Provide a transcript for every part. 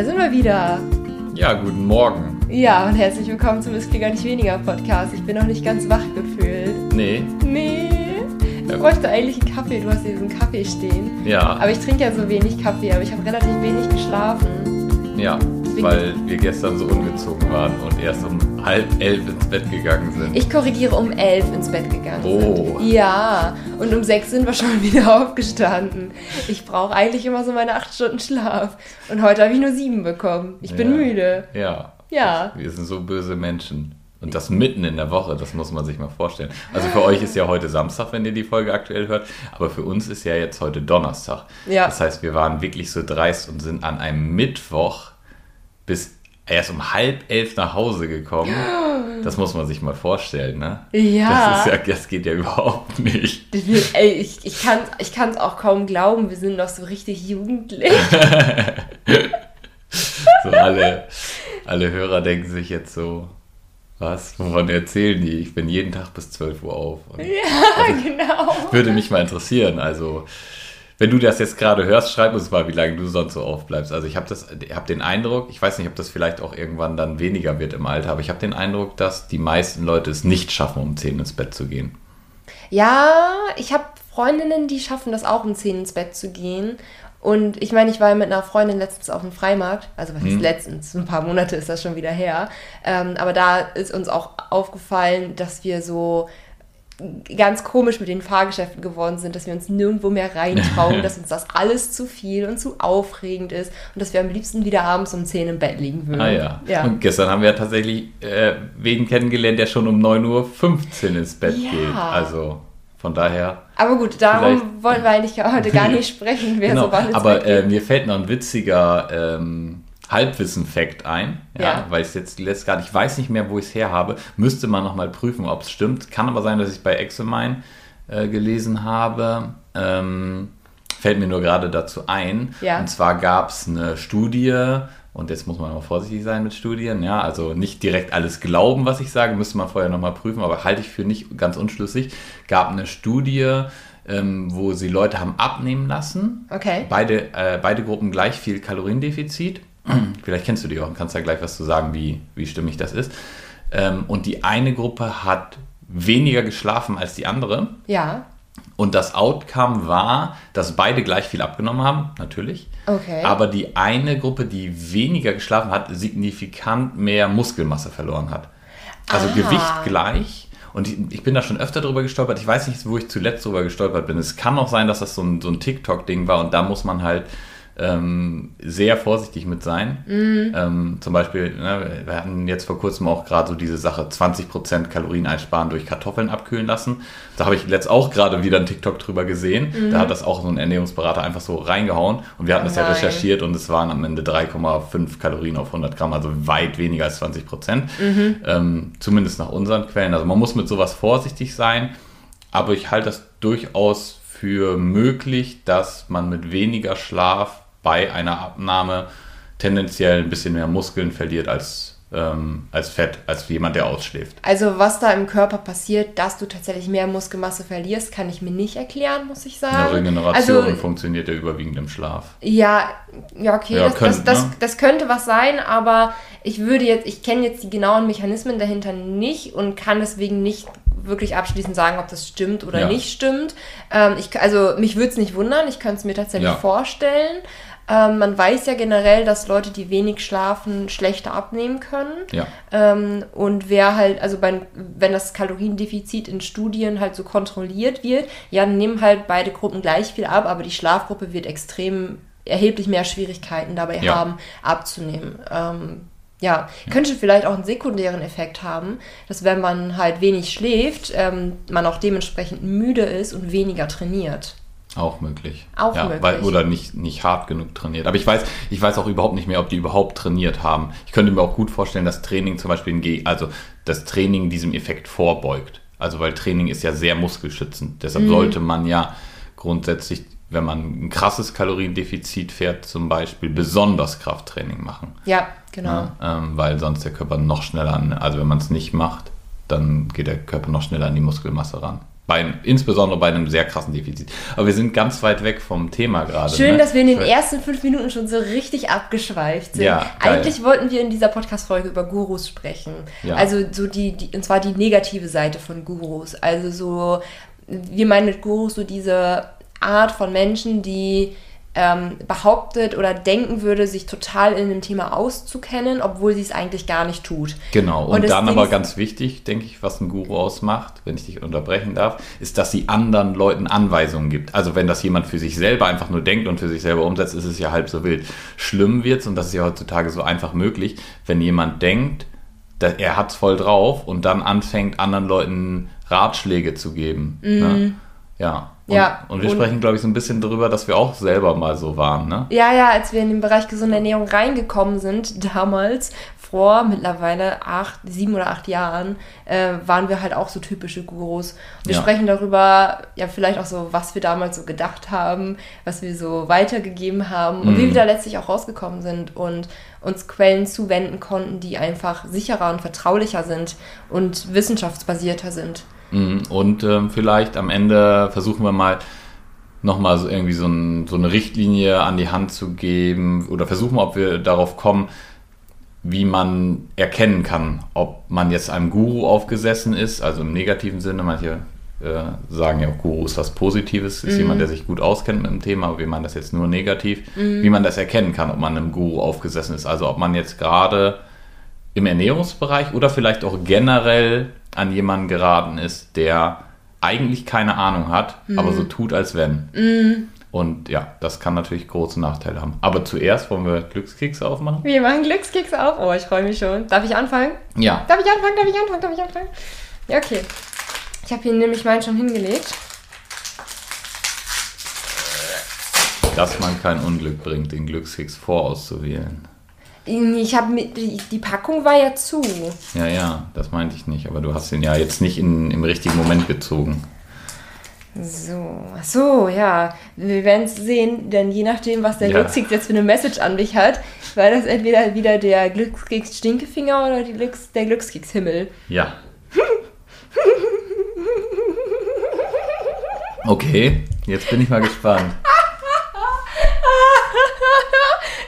Da sind wir wieder. Ja, guten Morgen. Ja, und herzlich willkommen zum gar nicht weniger Podcast. Ich bin noch nicht ganz wach gefühlt. Nee. Nee. Ich bräuchte eigentlich einen Kaffee. Du hast hier diesen Kaffee stehen. Ja. Aber ich trinke ja so wenig Kaffee, aber ich habe relativ wenig geschlafen. Ja, weil wir gestern so ungezogen waren und erst um halb elf ins Bett gegangen sind. Ich korrigiere um elf ins Bett gegangen. Oh. Sind. Ja, und um sechs sind wir schon wieder aufgestanden. Ich brauche eigentlich immer so meine acht Stunden Schlaf. Und heute habe ich nur sieben bekommen. Ich bin Ja. müde. Ja. Ja. Wir sind so böse Menschen. Und das mitten in der Woche, das muss man sich mal vorstellen. Also für euch ist ja heute Samstag, wenn ihr die Folge aktuell hört, aber für uns ist ja jetzt heute Donnerstag. Ja. Das heißt, wir waren wirklich so dreist und sind an einem Mittwoch bis erst um halb elf nach Hause gekommen. Das muss man sich mal vorstellen, ne? Ja. Das, ja, das geht ja überhaupt nicht. Ey, ich, ich kann es ich kann's auch kaum glauben, wir sind noch so richtig jugendlich. So alle, alle Hörer denken sich jetzt so, was, wovon erzählen die? Ich bin jeden Tag bis 12 Uhr auf. Und ja, genau. würde mich mal interessieren. Also, wenn du das jetzt gerade hörst, schreib uns mal, wie lange du sonst so aufbleibst. Also ich habe hab den Eindruck, ich weiß nicht, ob das vielleicht auch irgendwann dann weniger wird im Alter, aber ich habe den Eindruck, dass die meisten Leute es nicht schaffen, um 10 ins Bett zu gehen. Ja, ich habe Freundinnen, die schaffen das auch, um 10 ins Bett zu gehen. Und ich meine, ich war mit einer Freundin letztens auf dem Freimarkt, also was ist letztens, ein paar Monate ist das schon wieder her. Ähm, aber da ist uns auch aufgefallen, dass wir so ganz komisch mit den Fahrgeschäften geworden sind, dass wir uns nirgendwo mehr reintrauen, dass uns das alles zu viel und zu aufregend ist und dass wir am liebsten wieder abends um 10 im Bett liegen würden. Ah ja. ja. Und gestern haben wir tatsächlich äh, wen kennengelernt, der schon um 9.15 Uhr ins Bett Ja. geht. Also von daher. Aber gut, darum wollen wir eigentlich heute gar nicht sprechen, wer genau. so wann ins Aber äh, mir fällt noch ein witziger ähm, Halbwissen-Fact ein, ja, Ja. weil ich es jetzt letzt gerade, ich weiß nicht mehr, wo ich es her habe, müsste man nochmal prüfen, ob es stimmt. Kann aber sein, dass ich bei Examine äh, gelesen habe. Ähm, fällt mir nur gerade dazu ein. Ja. Und zwar gab es eine Studie, und jetzt muss man mal vorsichtig sein mit Studien, ja, also nicht direkt alles glauben, was ich sage, müsste man vorher nochmal prüfen, aber halte ich für nicht ganz unschlüssig. Gab eine Studie, ähm, wo sie Leute haben abnehmen lassen. Okay. Beide, äh, beide Gruppen gleich viel Kaloriendefizit. Vielleicht kennst du die auch und kannst da gleich was zu sagen, wie, wie stimmig das ist. Ähm, und die eine Gruppe hat weniger geschlafen als die andere. Ja, Und das Outcome war, dass beide gleich viel abgenommen haben, natürlich. Okay. Aber die eine Gruppe, die weniger geschlafen hat, signifikant mehr Muskelmasse verloren hat. Also Ah. Gewicht gleich. Und ich, bin da schon öfter drüber gestolpert. Ich weiß nicht, wo ich zuletzt drüber gestolpert bin. Es kann auch sein, dass das so ein, so ein TikTok-Ding war und da muss man halt ähm, sehr vorsichtig mit sein. Mhm. Ähm, zum Beispiel, ne, wir hatten jetzt vor kurzem auch gerade so diese Sache, 20% Kalorien einsparen durch Kartoffeln abkühlen lassen. Da habe ich letzt auch gerade wieder einen TikTok drüber gesehen. Da hat das auch so ein Ernährungsberater einfach so reingehauen und wir hatten das ja Mhm. Nein. recherchiert und es waren am Ende 3,5 Kalorien auf 100 Gramm, also weit weniger als 20 Prozent. Mhm. Ähm, zumindest nach unseren Quellen. Also man muss mit sowas vorsichtig sein, aber ich halte das durchaus für möglich, dass man mit weniger Schlaf bei einer Abnahme tendenziell ein bisschen mehr Muskeln verliert als, ähm, als Fett, als jemand, der ausschläft. also was da im Körper passiert, dass du tatsächlich mehr Muskelmasse verlierst, kann ich mir nicht erklären, muss ich sagen. Eine Regeneration also, funktioniert ja überwiegend im Schlaf. ja, ja, okay, Ja, das, könnte, das, das, ne? das könnte was sein, aber ich würde jetzt, ich kenne jetzt die genauen Mechanismen dahinter nicht und kann deswegen nicht wirklich abschließend sagen, ob das stimmt oder Ja. nicht stimmt. Ähm, ich, also mich würde es nicht wundern, ich könnte es mir tatsächlich Ja. vorstellen. Ähm, man weiß ja generell, dass Leute, die wenig schlafen, schlechter abnehmen können. Ja. Ähm, und wer halt, also bei, wenn das Kaloriendefizit in Studien halt so kontrolliert wird, ja, dann nehmen halt beide Gruppen gleich viel ab, aber die Schlafgruppe wird extrem erheblich mehr Schwierigkeiten dabei Ja. haben, abzunehmen. Ähm, ja, könnte vielleicht auch einen sekundären Effekt haben, dass wenn man halt wenig schläft, ähm, man auch dementsprechend müde ist und weniger trainiert. Auch möglich. Auch ja, möglich. Weil, oder nicht, nicht hart genug trainiert. Aber ich weiß, ich weiß auch überhaupt nicht mehr, ob die überhaupt trainiert haben. Ich könnte mir auch gut vorstellen, dass Training zum Beispiel, Ge- also das Training diesem Effekt vorbeugt. Also weil Training ist ja sehr muskelschützend. Mhm. Deshalb sollte man ja grundsätzlich, wenn man ein krasses Kaloriendefizit fährt, zum Beispiel besonders Krafttraining machen. Ja, genau. Ja, ähm, weil sonst der Körper noch schneller an, also wenn man es nicht macht, dann geht der Körper noch schneller an die Muskelmasse ran. Bei, insbesondere bei einem sehr krassen Defizit. Aber wir sind ganz weit weg vom Thema gerade. Schön, ne? dass wir in den ersten fünf Minuten schon so richtig abgeschweift sind. Ja. Eigentlich wollten wir in dieser Podcast-Folge über Gurus sprechen. Ja. Also so die, die, und zwar die negative Seite von Gurus. Also so, wir meinen mit Gurus so diese Art von Menschen, die ähm, behauptet oder denken würde, sich total in dem Thema auszukennen, obwohl sie es eigentlich gar nicht tut. Genau, und, Und dann aber ganz wichtig, denke ich, was ein Guru ausmacht, wenn ich dich unterbrechen darf, ist, dass sie anderen Leuten Anweisungen gibt. Also wenn das jemand für sich selber einfach nur denkt und für sich selber umsetzt, ist es ja halb so wild. Schlimm wird's, und das ist ja heutzutage so einfach möglich, wenn jemand denkt, er hat's voll drauf und dann anfängt, anderen Leuten Ratschläge zu geben. Ne? Ja. Und, Mhm. Ja, und wir und- sprechen, glaube ich, so ein bisschen darüber, dass wir auch selber mal so waren. Ne? Ja, ja, als wir in den Bereich gesunde Ernährung reingekommen sind, damals, vor mittlerweile acht, sieben oder acht Jahren, äh, waren wir halt auch so typische Gurus. Wir Ja. sprechen darüber, ja, vielleicht auch so, was wir damals so gedacht haben, was wir so weitergegeben haben und wie wir da letztlich auch rausgekommen sind und uns Quellen zuwenden konnten, die einfach sicherer und vertraulicher sind und wissenschaftsbasierter sind. Mhm. Und ähm, vielleicht am Ende versuchen wir mal nochmal so irgendwie so, ein, so eine Richtlinie an die Hand zu geben oder versuchen, ob wir darauf kommen, wie man erkennen kann, ob man jetzt einem Guru aufgesessen ist, also im negativen Sinne, manche äh, sagen ja auch Guru ist was Positives, ist jemand, der sich gut auskennt mit dem Thema, aber wir meinen das jetzt nur negativ, wie man das erkennen kann, ob man einem Guru aufgesessen ist. Also ob man jetzt gerade im Ernährungsbereich oder vielleicht auch generell an jemanden geraten ist, der eigentlich keine Ahnung hat, aber so tut, als wenn. Und ja, das kann natürlich große Nachteile haben. Aber zuerst wollen wir Glückskekse aufmachen. Wir machen Glückskekse auf. Oh, ich freue mich schon. Darf ich anfangen? Ja. Darf ich anfangen? Darf ich anfangen? Darf ich anfangen? Ja, okay. Ich habe hier nämlich meinen schon hingelegt. Dass man kein Unglück bringt, den Glückskeks vorauszuwählen. Ich habe die, die Packung war ja zu. Ja, ja, das meinte ich nicht. Aber du hast ihn ja jetzt nicht in, im richtigen Moment gezogen. So, ach so, ja. Wir werden es sehen, denn je nachdem, was der Ja. Glückskeks jetzt für eine Message an mich hat, war das entweder wieder der Glückskeks Stinkefinger oder Glücks, der Glückskeks Himmel. Ja. Okay, jetzt bin ich mal gespannt.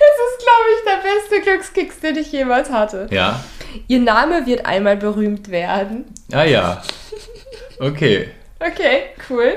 Das ist, glaube ich, der beste Glückskeks, den ich jemals hatte. Ja? Ihr Name wird einmal berühmt werden. Ah ja. Okay. Okay, cool.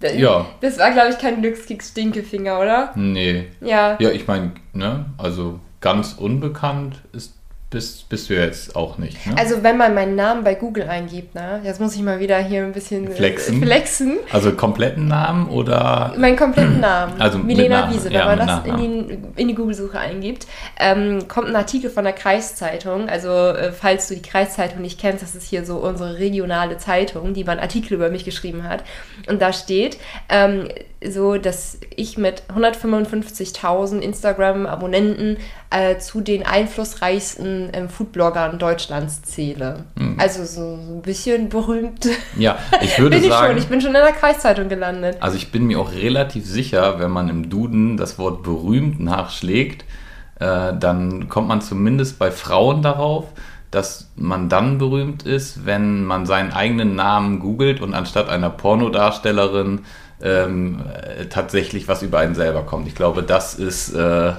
Da- Ja. Das war, glaube ich, kein Glückskeks Stinkefinger, oder? Nee. Ja. Ja, ich meine, ne, also ganz unbekannt ist, bist, bist du jetzt auch nicht. Ne? Also wenn man meinen Namen bei Google eingibt, ne? Jetzt muss ich mal wieder hier ein bisschen äh, Flexen? flexen. Also kompletten Namen oder. Meinen kompletten Namen. Also Milena Namen, Wiese. Wenn ja, man das in die, in die Google-Suche eingibt, ähm, kommt ein Artikel von der Kreiszeitung. Also äh, falls du die Kreiszeitung nicht kennst, das ist hier so unsere regionale Zeitung, die mal einen Artikel über mich geschrieben hat. Und da steht ähm, so, dass ich mit 155.000 Instagram-Abonnenten äh, zu den einflussreichsten ähm, Foodbloggern Deutschlands zähle. Hm. Also so, ein bisschen berühmt Ja, ich würde bin ich sagen. schon. Ich bin schon in der Kreiszeitung gelandet. Also ich bin mir auch relativ sicher, wenn man im Duden das Wort berühmt nachschlägt, äh, dann kommt man zumindest bei Frauen darauf, dass man dann berühmt ist, wenn man seinen eigenen Namen googelt und anstatt einer Pornodarstellerin ähm, äh, tatsächlich was über einen selber kommt. Ich glaube, das ist, äh,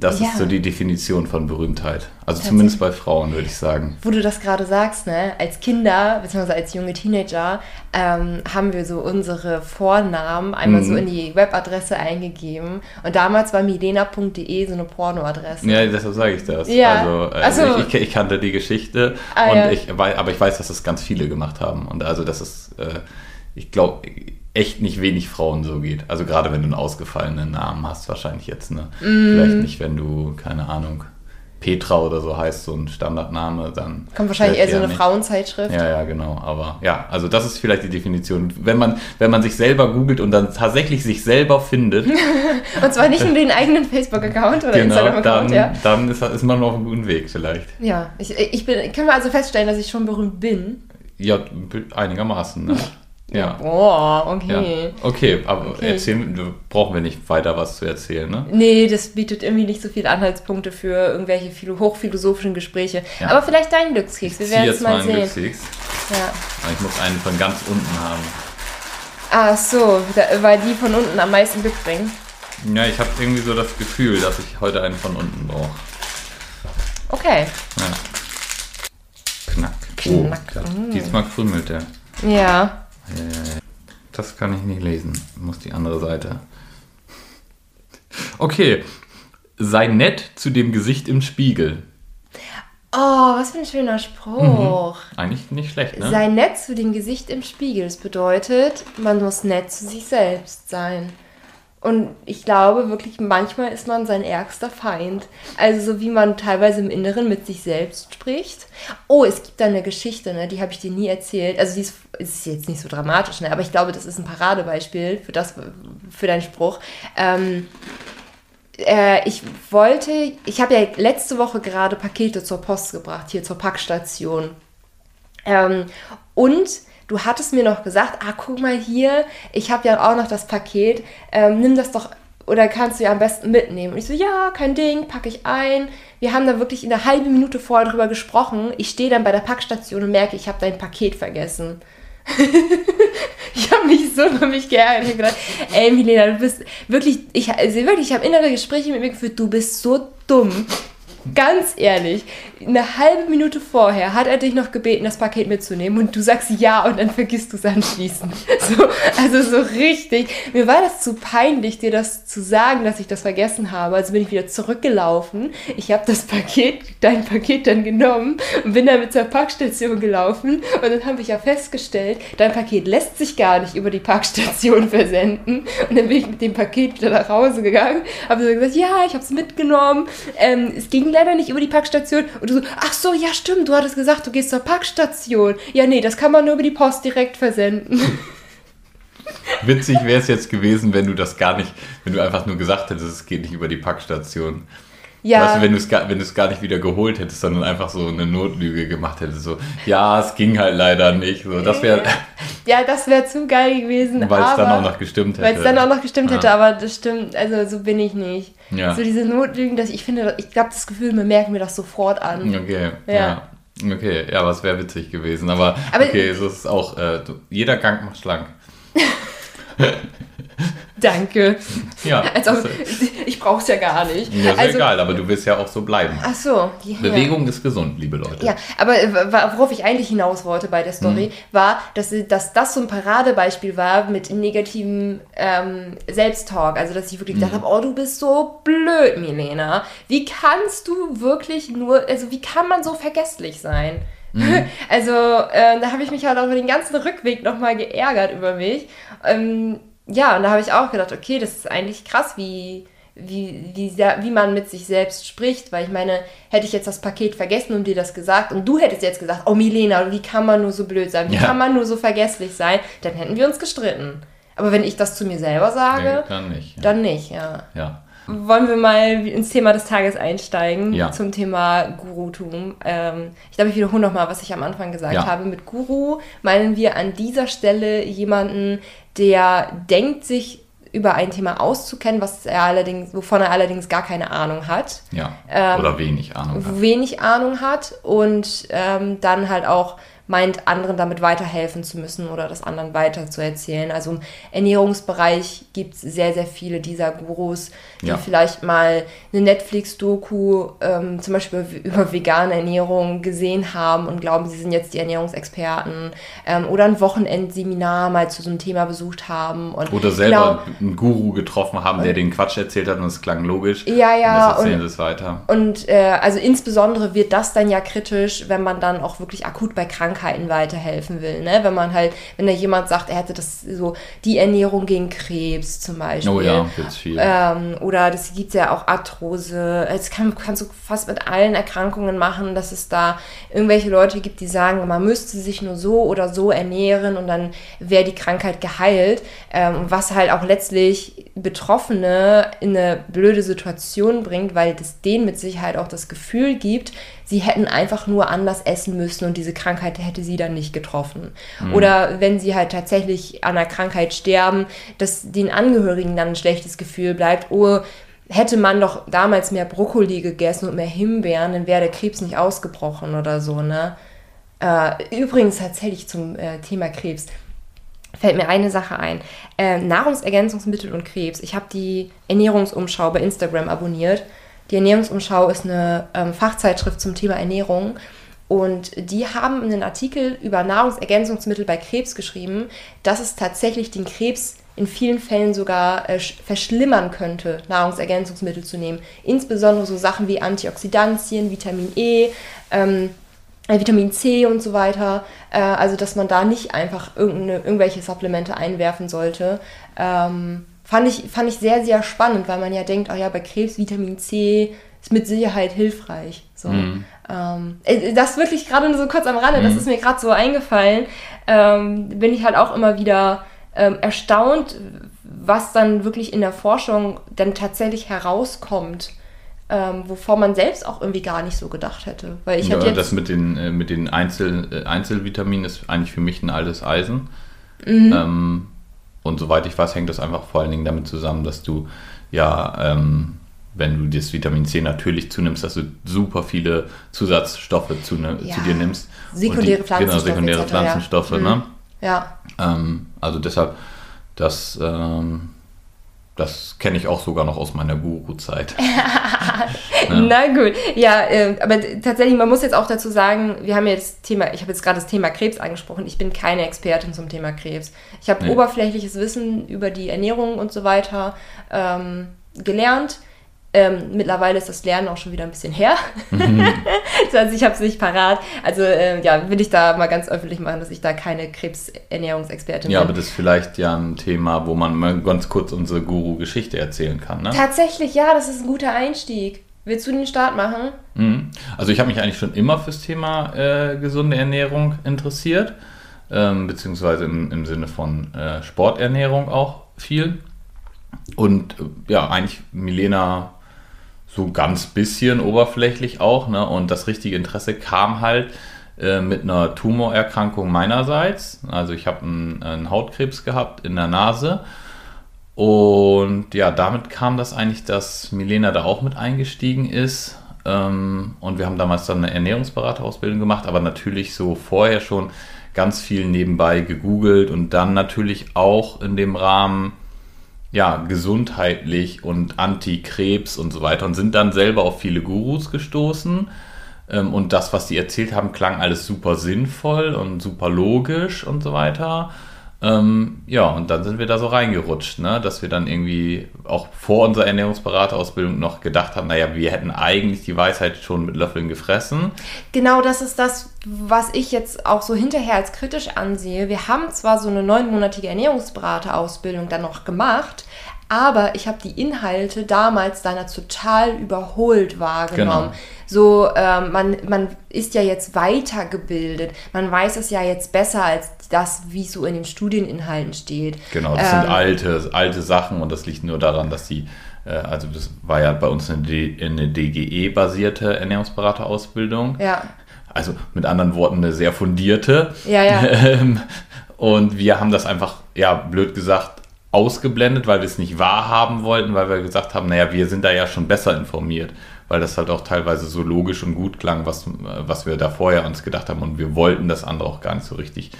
das Ja. ist so die Definition von Berühmtheit. Also zumindest bei Frauen, würde ich sagen. Wo du das gerade sagst, ne, als Kinder, beziehungsweise als junge Teenager, ähm, haben wir so unsere Vornamen einmal Mhm. so in die Webadresse eingegeben. Und damals war milena.de so eine Pornoadresse. Ja, deshalb sage ich das. Ja. Also, äh, Ach so. ich, ich, ich kannte die Geschichte, Ah, und ja. ich, aber ich weiß, dass das ganz viele gemacht haben. Und also, dass es, äh, ich glaube, echt nicht wenig Frauen so geht. Also gerade wenn du einen ausgefallenen Namen hast, wahrscheinlich jetzt, ne? Mhm. Vielleicht nicht, wenn du, keine Ahnung, Petra oder so heißt, so ein Standardname, dann. Kommt wahrscheinlich eher so eine nicht. Frauenzeitschrift. Ja, ja, genau. Aber ja, also das ist vielleicht die Definition. Wenn man, wenn man sich selber googelt und dann tatsächlich sich selber findet, Und zwar nicht nur den eigenen Facebook-Account oder genau, Instagram-Account, dann, ja. dann ist, ist man auf einem guten Weg vielleicht. Ja, ich, ich bin, können wir also feststellen, dass ich schon berühmt bin. Ja, einigermaßen, ne? Ja. Boah, ja. okay. Okay, aber Okay. erzählen, brauchen wir nicht weiter was zu erzählen, ne? Nee, das bietet irgendwie nicht so viele Anhaltspunkte für irgendwelche philo hochphilosophischen Gespräche. Ja. Aber vielleicht dein Glückskeks, wir werden es mal sehen. Glückskeks. Ja. Ich muss einen von ganz unten haben. Ach so, weil die von unten am meisten Glück bringen. Ja, ich habe irgendwie so das Gefühl, dass ich heute einen von unten brauche. Okay. Ja. Knack. Knack. Oh, ja. Diesmal krümelt der. Ja. Das kann ich nicht lesen. Ich muss die andere Seite. Okay. Sei nett zu dem Gesicht im Spiegel. Oh, was für ein schöner Spruch. Eigentlich nicht schlecht, ne? Sei nett zu dem Gesicht im Spiegel. Das bedeutet, man muss nett zu sich selbst sein. Und ich glaube wirklich, manchmal ist man sein ärgster Feind. Also so wie man teilweise im Inneren mit sich selbst spricht. Oh, es gibt da eine Geschichte, ne, die habe ich dir nie erzählt. Also die ist, ist jetzt nicht so dramatisch, ne, aber ich glaube, das ist ein Paradebeispiel für, das, für deinen Spruch. Ähm, äh, ich wollte, ich habe ja letzte Woche gerade Pakete zur Post gebracht, hier zur Packstation. Ähm, und du hattest mir noch gesagt, ah, guck mal hier, ich habe ja auch noch das Paket, ähm, nimm das doch oder kannst du ja am besten mitnehmen. Und ich so, ja, kein Ding, packe ich ein. Wir haben da wirklich eine halbe Minute vorher drüber gesprochen. Ich stehe dann bei der Packstation und merke, ich habe dein Paket vergessen. ich habe mich so über mich geärgert. Ich habe gedacht, ey Milena, du bist wirklich, ich, also wirklich, ich habe innere Gespräche mit mir geführt, du bist so dumm. Ganz ehrlich, eine halbe Minute vorher hat er dich noch gebeten, das Paket mitzunehmen und du sagst ja und dann vergisst du es anschließend. So, also so richtig. Mir war das zu peinlich, dir das zu sagen, dass ich das vergessen habe. Also bin ich wieder zurückgelaufen. Ich habe das Paket, dein Paket dann genommen und bin damit zur Parkstation gelaufen und dann habe ich ja festgestellt, dein Paket lässt sich gar nicht über die Parkstation versenden. Und dann bin ich mit dem Paket wieder nach Hause gegangen, habe so gesagt, ja, ich habe es mitgenommen. Ähm, es ging leider nicht über die Parkstation. Und du so, ach so, ja stimmt, du hattest gesagt, du gehst zur Parkstation. Ja, nee, das kann man nur über die Post direkt versenden. Witzig wäre es jetzt gewesen, wenn du das gar nicht, wenn du einfach nur gesagt hättest, es geht nicht über die Packstation. Ja. Weißt du, wenn du es gar, wenn gar nicht wieder geholt hättest, sondern einfach so eine Notlüge gemacht hättest, so, ja, es ging halt leider nicht. So, das wäre, Ja, das wäre zu geil gewesen. weil es dann auch noch gestimmt hätte. Weil es dann auch noch gestimmt Ja. hätte, aber das stimmt, also so bin ich nicht. Ja. So diese Notlügen, dass ich finde, ich glaube, das Gefühl, wir merken mir das sofort an. Okay, Ja. ja. Okay, ja, aber es wäre witzig gewesen. Aber, Aber- okay, es ist auch, äh, jeder Gang macht schlank. Danke. Ja, Als ob, das, ich brauch's ja gar nicht. ja ist also, egal, aber du willst ja auch so bleiben. Ach so. Ja. Bewegung ist gesund, liebe Leute. Ja, aber äh, worauf ich eigentlich hinaus wollte bei der Story, war, dass, sie- dass das so ein Paradebeispiel war mit negativem ähm, Selbsttalk. Also, dass ich wirklich gedacht habe, oh, du bist so blöd, Milena. Wie kannst du wirklich nur, also wie kann man so vergesslich sein? Also, äh, da habe ich mich halt auch über den ganzen Rückweg nochmal geärgert über mich. Ähm, ja, und da habe ich auch gedacht, okay, das ist eigentlich krass, wie, wie, wie, sehr, wie man mit sich selbst spricht. Weil ich meine, hätte ich jetzt das Paket vergessen und dir das gesagt und du hättest jetzt gesagt, oh Milena, wie kann man nur so blöd sein, wie Ja. kann man nur so vergesslich sein, dann hätten wir uns gestritten. Aber wenn ich das zu mir selber sage, Nee, dann nicht. Ja. dann nicht, ja. ja. Wollen wir mal ins Thema des Tages einsteigen? Ja. Zum Thema Gurutum. Ähm, ich glaube, ich wiederhole nochmal, was ich am Anfang gesagt Ja. habe. Mit Guru meinen wir an dieser Stelle jemanden, der denkt, sich über ein Thema auszukennen, was er allerdings, wovon er allerdings gar keine Ahnung hat, ja. Ähm, Oder wenig Ahnung. hat. wenig Ahnung hat und ähm, dann halt auch meint, anderen damit weiterhelfen zu müssen oder das anderen weiter zu erzählen. Also im Ernährungsbereich gibt es sehr, sehr viele dieser Gurus, die Ja. vielleicht mal eine Netflix-Doku ähm, zum Beispiel über vegane Ernährung gesehen haben und glauben, sie sind jetzt die Ernährungsexperten ähm, oder ein Wochenendseminar mal zu so einem Thema besucht haben. Und Oder selber einen Guru getroffen haben, der den Quatsch erzählt hat und es klang logisch. Ja, ja, Und jetzt erzählen sie es weiter. Und äh, also insbesondere wird das dann ja kritisch, wenn man dann auch wirklich akut bei Krankheiten weiterhelfen will. Ne? Wenn man halt, wenn da jemand sagt, er hätte das so, die Ernährung gegen Krebs zum Beispiel. Oh ja, gibt's viel. Ähm, oder das gibt ja auch Arthrose. Das kann, kannst du fast mit allen Erkrankungen machen, dass es da irgendwelche Leute gibt, die sagen, man müsste sich nur so oder so ernähren und dann wäre die Krankheit geheilt. Ähm, was halt auch letztlich Betroffene in eine blöde Situation bringt, weil das denen mit Sicherheit auch das Gefühl gibt, sie hätten einfach nur anders essen müssen und diese Krankheit hätte sie dann nicht getroffen. Oder wenn sie halt tatsächlich an einer Krankheit sterben, dass den Angehörigen dann ein schlechtes Gefühl bleibt, oh, hätte man doch damals mehr Brokkoli gegessen und mehr Himbeeren, dann wäre der Krebs nicht ausgebrochen oder so, ne? Äh, übrigens tatsächlich zum äh, Thema Krebs fällt mir eine Sache ein. Äh, Nahrungsergänzungsmittel und Krebs. Ich habe die Ernährungsumschau bei Instagram abonniert. Die Ernährungsumschau ist eine ähm, Fachzeitschrift zum Thema Ernährung. Und die haben einen Artikel über Nahrungsergänzungsmittel bei Krebs geschrieben, dass es tatsächlich den Krebs in vielen Fällen sogar äh, verschlimmern könnte, Nahrungsergänzungsmittel zu nehmen. Insbesondere so Sachen wie Antioxidantien, Vitamin E, ähm, äh, Vitamin C und so weiter. Äh, also, dass man da nicht einfach irgendwelche Supplemente einwerfen sollte. Ähm, fand, ich, fand ich sehr, sehr spannend, weil man ja denkt, oh ja, bei Krebs Vitamin C ist mit Sicherheit hilfreich. So. Mhm. Ähm, äh, das wirklich gerade nur so kurz am Rande, mhm. das ist mir gerade so eingefallen. Ähm, bin ich halt auch immer wieder ähm, erstaunt, was dann wirklich in der Forschung dann tatsächlich herauskommt ähm, wovor man selbst auch irgendwie gar nicht so gedacht hätte. Weil ich ja, jetzt das mit den, äh, mit den Einzel, äh, Einzelvitaminen ist eigentlich für mich ein altes Eisen. Mhm. Ähm, und soweit ich weiß, hängt das einfach vor allen Dingen damit zusammen, dass du ja, ähm, wenn du das Vitamin C natürlich zunimmst, dass du super viele Zusatzstoffe zu, ne, ja. zu dir nimmst. Sekundäre die, Pflanzenstoffe. Genau, sekundäre Pflanzenstoffe. Ja. Ne? Mhm. ja. Ähm, also deshalb, das ähm, das kenne ich auch sogar noch aus meiner Guru-Zeit. ja. Na gut, ja, äh, aber tatsächlich, man muss jetzt auch dazu sagen, wir haben jetzt Thema, ich habe jetzt gerade das Thema Krebs angesprochen. Ich bin keine Expertin zum Thema Krebs. Ich habe nee. oberflächliches Wissen über die Ernährung und so weiter ähm, gelernt. Ähm, mittlerweile ist das Lernen auch schon wieder ein bisschen her. Mhm. also ich habe es nicht parat. Also äh, ja, will ich da mal ganz öffentlich machen, dass ich da keine Krebsernährungsexpertin ja, bin. Ja, aber das ist vielleicht ja ein Thema, wo man mal ganz kurz unsere Guru-Geschichte erzählen kann. Ne? Tatsächlich, ja, das ist ein guter Einstieg. Willst du den Start machen? Mhm. Also ich habe mich eigentlich schon immer fürs Thema äh, gesunde Ernährung interessiert, ähm, beziehungsweise im, im Sinne von äh, Sporternährung auch viel. Und äh, ja, eigentlich Milena so ganz bisschen oberflächlich auch. Ne? Und das richtige Interesse kam halt äh, mit einer Tumorerkrankung meinerseits. Also ich habe einen, einen, Hautkrebs gehabt in der Nase. Und ja, damit kam das eigentlich, dass Milena da auch mit eingestiegen ist. Ähm, und wir haben damals dann eine Ernährungsberaterausbildung gemacht, aber natürlich so vorher schon ganz viel nebenbei gegoogelt und dann natürlich auch in dem Rahmen ja, gesundheitlich und Anti-Krebs und so weiter und sind dann selber auf viele Gurus gestoßen. Ähm, und das, was die erzählt haben, klang alles super sinnvoll und super logisch und so weiter. Ähm, ja, und dann sind wir da so reingerutscht, ne? dass wir dann irgendwie auch vor unserer Ernährungsberaterausbildung noch gedacht haben, naja, wir hätten eigentlich die Weisheit schon mit Löffeln gefressen. Genau, das ist das, was ich jetzt auch so hinterher als kritisch ansehe. Wir haben zwar so eine neunmonatige Ernährungsberaterausbildung dann noch gemacht, aber ich habe die Inhalte damals dann total überholt wahrgenommen. Genau. So, ähm, man, man ist ja jetzt weitergebildet, man weiß es ja jetzt besser als das, wie es so in den Studieninhalten steht. Genau, das ähm, sind alte, alte Sachen und das liegt nur daran, dass die, äh, also das war ja bei uns eine, eine DGE-basierte Ernährungsberaterausbildung. Ja. Also mit anderen Worten eine sehr fundierte. Ja, ja. und wir haben das einfach, ja, blöd gesagt, ausgeblendet, weil wir es nicht wahrhaben wollten, weil wir gesagt haben, naja, wir sind da ja schon besser informiert, weil das halt auch teilweise so logisch und gut klang, was, was wir da vorher uns gedacht haben und wir wollten das andere auch gar nicht so richtig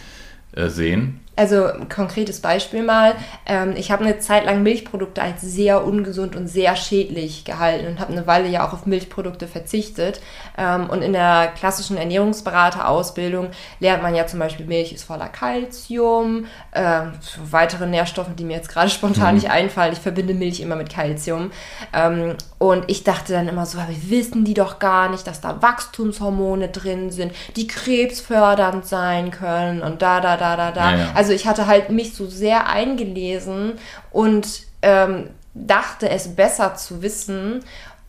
äh, sehen. Also ein konkretes Beispiel mal. Ähm, ich habe eine Zeit lang Milchprodukte als sehr ungesund und sehr schädlich gehalten und habe eine Weile ja auch auf Milchprodukte verzichtet. Ähm, und in der klassischen Ernährungsberaterausbildung lernt man ja zum Beispiel, Milch ist voller Kalzium, äh, weitere Nährstoffe, die mir jetzt gerade spontan mhm. nicht einfallen. Ich verbinde Milch immer mit Kalzium. Ähm, und ich dachte dann immer so, wir wissen die doch gar nicht, dass da Wachstumshormone drin sind, die krebsfördernd sein können und da, da, da, da, da. Ja, ja. Also ich hatte halt mich so sehr eingelesen und ähm, dachte es besser zu wissen.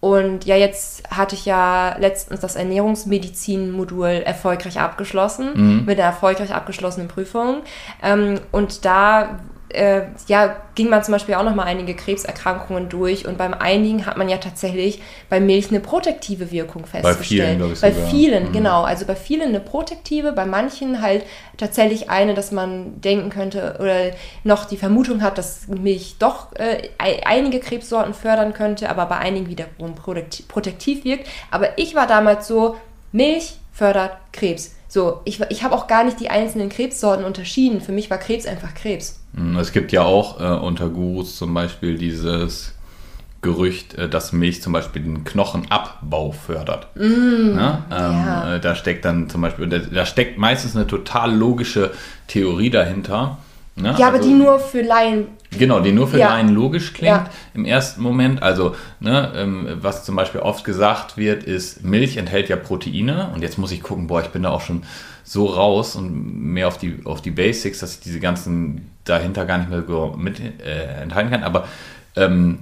Und ja, jetzt hatte ich ja letztens das Ernährungsmedizin-Modul erfolgreich abgeschlossen, mhm. mit einer erfolgreich abgeschlossenen Prüfung. Ähm, und da äh, ja, ging man zum Beispiel auch noch mal einige Krebserkrankungen durch und beim einigen hat man ja tatsächlich bei Milch eine protektive Wirkung festgestellt. Bei vielen, ich Bei sogar. vielen, mhm. genau. Also bei vielen eine protektive, bei manchen halt tatsächlich eine, dass man denken könnte oder noch die Vermutung hat, dass Milch doch äh, einige Krebssorten fördern könnte, aber bei einigen wiederum protektiv wirkt. Aber ich war damals so, Milch fördert Krebs So, ich, ich habe auch gar nicht die einzelnen Krebssorten unterschieden. Für mich war Krebs einfach Krebs. Hm, es gibt ja auch äh, unter Gurus zum Beispiel dieses Gerücht, äh, dass Milch zum Beispiel den Knochenabbau fördert. Mm, ja, ähm, ja. Äh, da steckt dann zum Beispiel, da steckt meistens eine total logische Theorie dahinter. Ne? Ja, aber also, die nur für Laien. Genau, die nur für ja. Laien logisch klingt ja. im ersten Moment. Also, ne, ähm, was zum Beispiel oft gesagt wird, ist, Milch enthält ja Proteine. Und jetzt muss ich gucken, boah, ich bin da auch schon so raus und mehr auf die, auf die Basics, dass ich diese ganzen dahinter gar nicht mehr mit äh, enthalten kann. Aber ähm,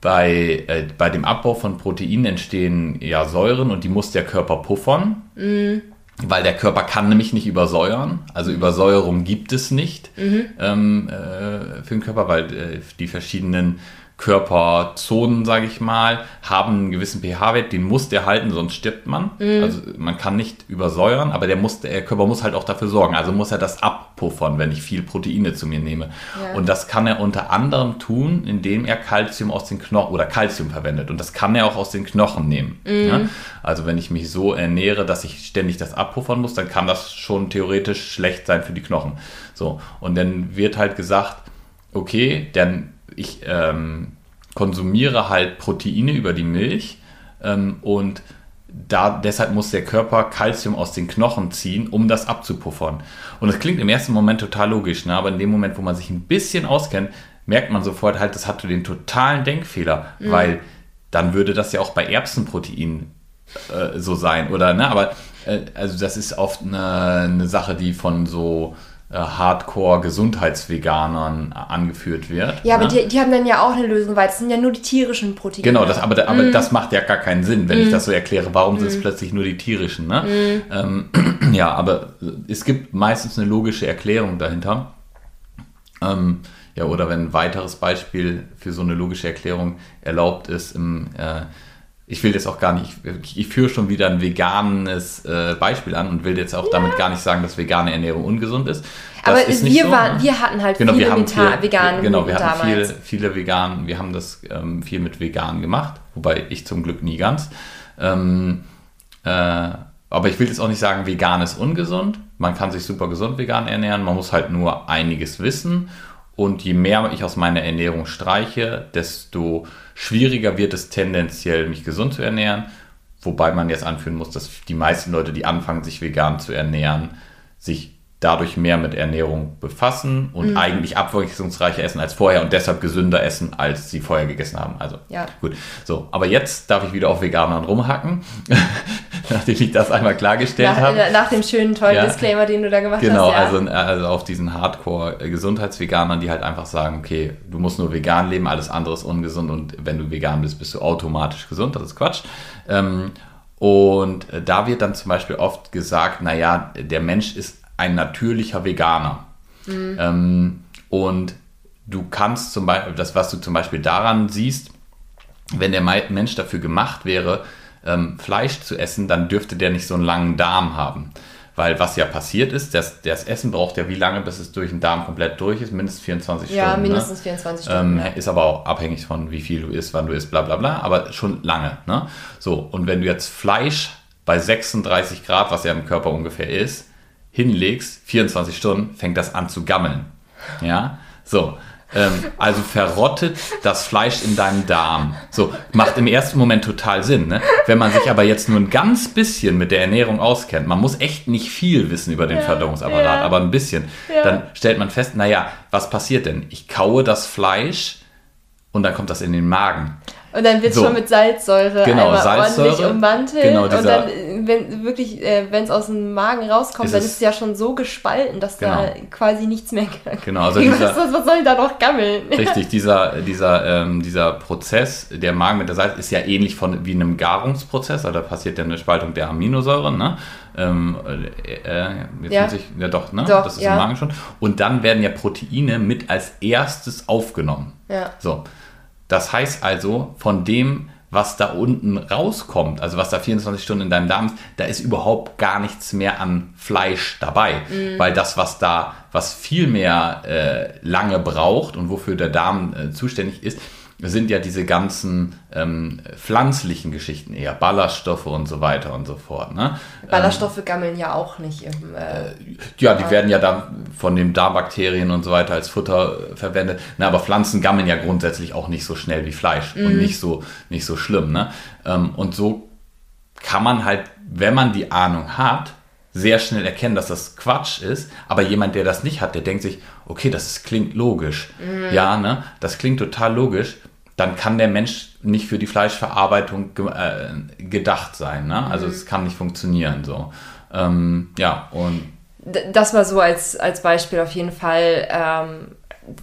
bei, äh, bei dem Abbau von Proteinen entstehen ja Säuren und die muss der Körper puffern. Mhm weil der Körper kann nämlich nicht übersäuern. Also Übersäuerung gibt es nicht mhm. ähm, äh, für den Körper, weil äh, die verschiedenen Körperzonen, sage ich mal, haben einen gewissen pH-Wert, den muss der halten, sonst stirbt man. Mhm. Also man kann nicht übersäuern, aber der, muss, der Körper muss halt auch dafür sorgen. Also muss er das abpuffern, wenn ich viel Proteine zu mir nehme. Ja. Und das kann er unter anderem tun, indem er Kalzium aus den Knochen oder Kalzium verwendet. Und das kann er auch aus den Knochen nehmen. Mhm. Ja? Also wenn ich mich so ernähre, dass ich ständig das abpuffern muss, dann kann das schon theoretisch schlecht sein für die Knochen. So. Und dann wird halt gesagt, okay, dann ich ähm, konsumiere halt Proteine über die Milch ähm, und da, deshalb muss der Körper Kalzium aus den Knochen ziehen, um das abzupuffern. Und das klingt im ersten Moment total logisch, ne? aber in dem Moment, wo man sich ein bisschen auskennt, merkt man sofort halt, das hatte den totalen Denkfehler, mhm. weil dann würde das ja auch bei Erbsenproteinen äh, so sein, oder? Ne? Aber äh, also das ist oft eine, eine Sache, die von so Hardcore-Gesundheitsveganern angeführt wird. Ja, ne? aber die, die, haben dann ja auch eine Lösung, weil es sind ja nur die tierischen Proteine. Genau, das, aber, aber mm. das macht ja gar keinen Sinn, wenn mm. ich das so erkläre. Warum mm. sind es plötzlich nur die tierischen? Ne? Mm. Ähm, ja, aber es gibt meistens eine logische Erklärung dahinter. Ähm, ja, oder wenn ein weiteres Beispiel für so eine logische Erklärung erlaubt ist, im äh, ich will jetzt auch gar nicht, ich, ich führe schon wieder ein veganes äh, Beispiel an und will jetzt auch ja. damit gar nicht sagen, dass vegane Ernährung ungesund ist. Das Aber ist wir, so, waren, ne? wir hatten halt genau, viele wir haben viel, veganen Genau, wir hatten viel, viele veganen, wir haben das ähm, viel mit vegan gemacht, wobei ich zum Glück nie ganz. Ähm, äh, aber ich will jetzt auch nicht sagen, vegan ist ungesund. Man kann sich super gesund vegan ernähren, man muss halt nur einiges wissen. Und je mehr ich aus meiner Ernährung streiche, desto Schwieriger wird es tendenziell, mich gesund zu ernähren. Wobei man jetzt anführen muss, dass die meisten Leute, die anfangen, sich vegan zu ernähren, sich dadurch mehr mit Ernährung befassen und mhm. eigentlich abwechslungsreicher essen als vorher und deshalb gesünder essen, als sie vorher gegessen haben. Also ja. gut. So, aber jetzt darf ich wieder auf Veganern rumhacken, nachdem ich das einmal klargestellt nach, habe. Nach dem schönen tollen ja. Disclaimer, den du da gemacht genau, hast. Genau, ja. also, also auf diesen Hardcore-Gesundheitsveganern, die halt einfach sagen, okay, du musst nur vegan leben, alles andere ist ungesund und wenn du vegan bist, bist du automatisch gesund. Das ist Quatsch. Ähm, und da wird dann zum Beispiel oft gesagt, naja, der Mensch ist ein natürlicher Veganer. Mhm. Ähm, und du kannst zum Beispiel, das, was du zum Beispiel daran siehst, wenn der Mensch dafür gemacht wäre, ähm, Fleisch zu essen, dann dürfte der nicht so einen langen Darm haben. Weil was ja passiert ist, das, das Essen braucht ja wie lange, bis es durch den Darm komplett durch ist? Mindestens 24 ja, Stunden. Ja, mindestens ne? 24 Stunden. Ähm, ist aber auch abhängig von wie viel du isst, wann du isst, bla bla bla, aber schon lange. Ne? So, und wenn du jetzt Fleisch bei 36 Grad, was ja im Körper ungefähr ist, hinlegst, 24 Stunden, fängt das an zu gammeln. Ja, so. Ähm, also verrottet das Fleisch in deinem Darm. So, macht im ersten Moment total Sinn. Ne? Wenn man sich aber jetzt nur ein ganz bisschen mit der Ernährung auskennt, man muss echt nicht viel wissen über den ja, Verdauungsapparat, ja. aber ein bisschen, ja. dann stellt man fest, naja, was passiert denn? Ich kaue das Fleisch und dann kommt das in den Magen. Und dann wird es so. schon mit Salzsäure genau, einmal Salzsäure, ordentlich ummantelt. Genau, und dann, wenn wirklich, äh, wenn es aus dem Magen rauskommt, ist dann ist es ja schon so gespalten, dass genau. da quasi nichts mehr kann. Genau, also dieser, was, was soll da noch gammeln? Richtig, dieser, dieser, ähm, dieser Prozess, der Magen mit der Salz, ist ja ähnlich von, wie einem Garungsprozess, also da passiert ja eine Spaltung der Aminosäuren, ne? Ähm, äh, äh jetzt ja. Ich, ja doch, ne? Doch, das ist ja. im Magen schon. Und dann werden ja Proteine mit als erstes aufgenommen. Ja. So. Das heißt also, von dem, was da unten rauskommt, also was da 24 Stunden in deinem Darm ist, da ist überhaupt gar nichts mehr an Fleisch dabei. Mhm. Weil das, was da, was viel mehr äh, lange braucht und wofür der Darm äh, zuständig ist, sind ja diese ganzen ähm, pflanzlichen Geschichten eher, Ballaststoffe und so weiter und so fort. Ne? Ballaststoffe ähm, gammeln ja auch nicht im. Äh, ja, die werden ja da von den Darmbakterien und so weiter als Futter verwendet. Na, aber Pflanzen gammeln ja grundsätzlich auch nicht so schnell wie Fleisch mhm. und nicht so, nicht so schlimm. Ne? Ähm, und so kann man halt, wenn man die Ahnung hat, sehr schnell erkennen, dass das Quatsch ist. Aber jemand, der das nicht hat, der denkt sich, okay, das ist, klingt logisch. Mhm. Ja, ne? Das klingt total logisch. Dann kann der Mensch nicht für die Fleischverarbeitung ge äh, gedacht sein. Ne? Also mhm. es kann nicht funktionieren so. Ähm, ja, und das war so als, als Beispiel auf jeden Fall, ähm,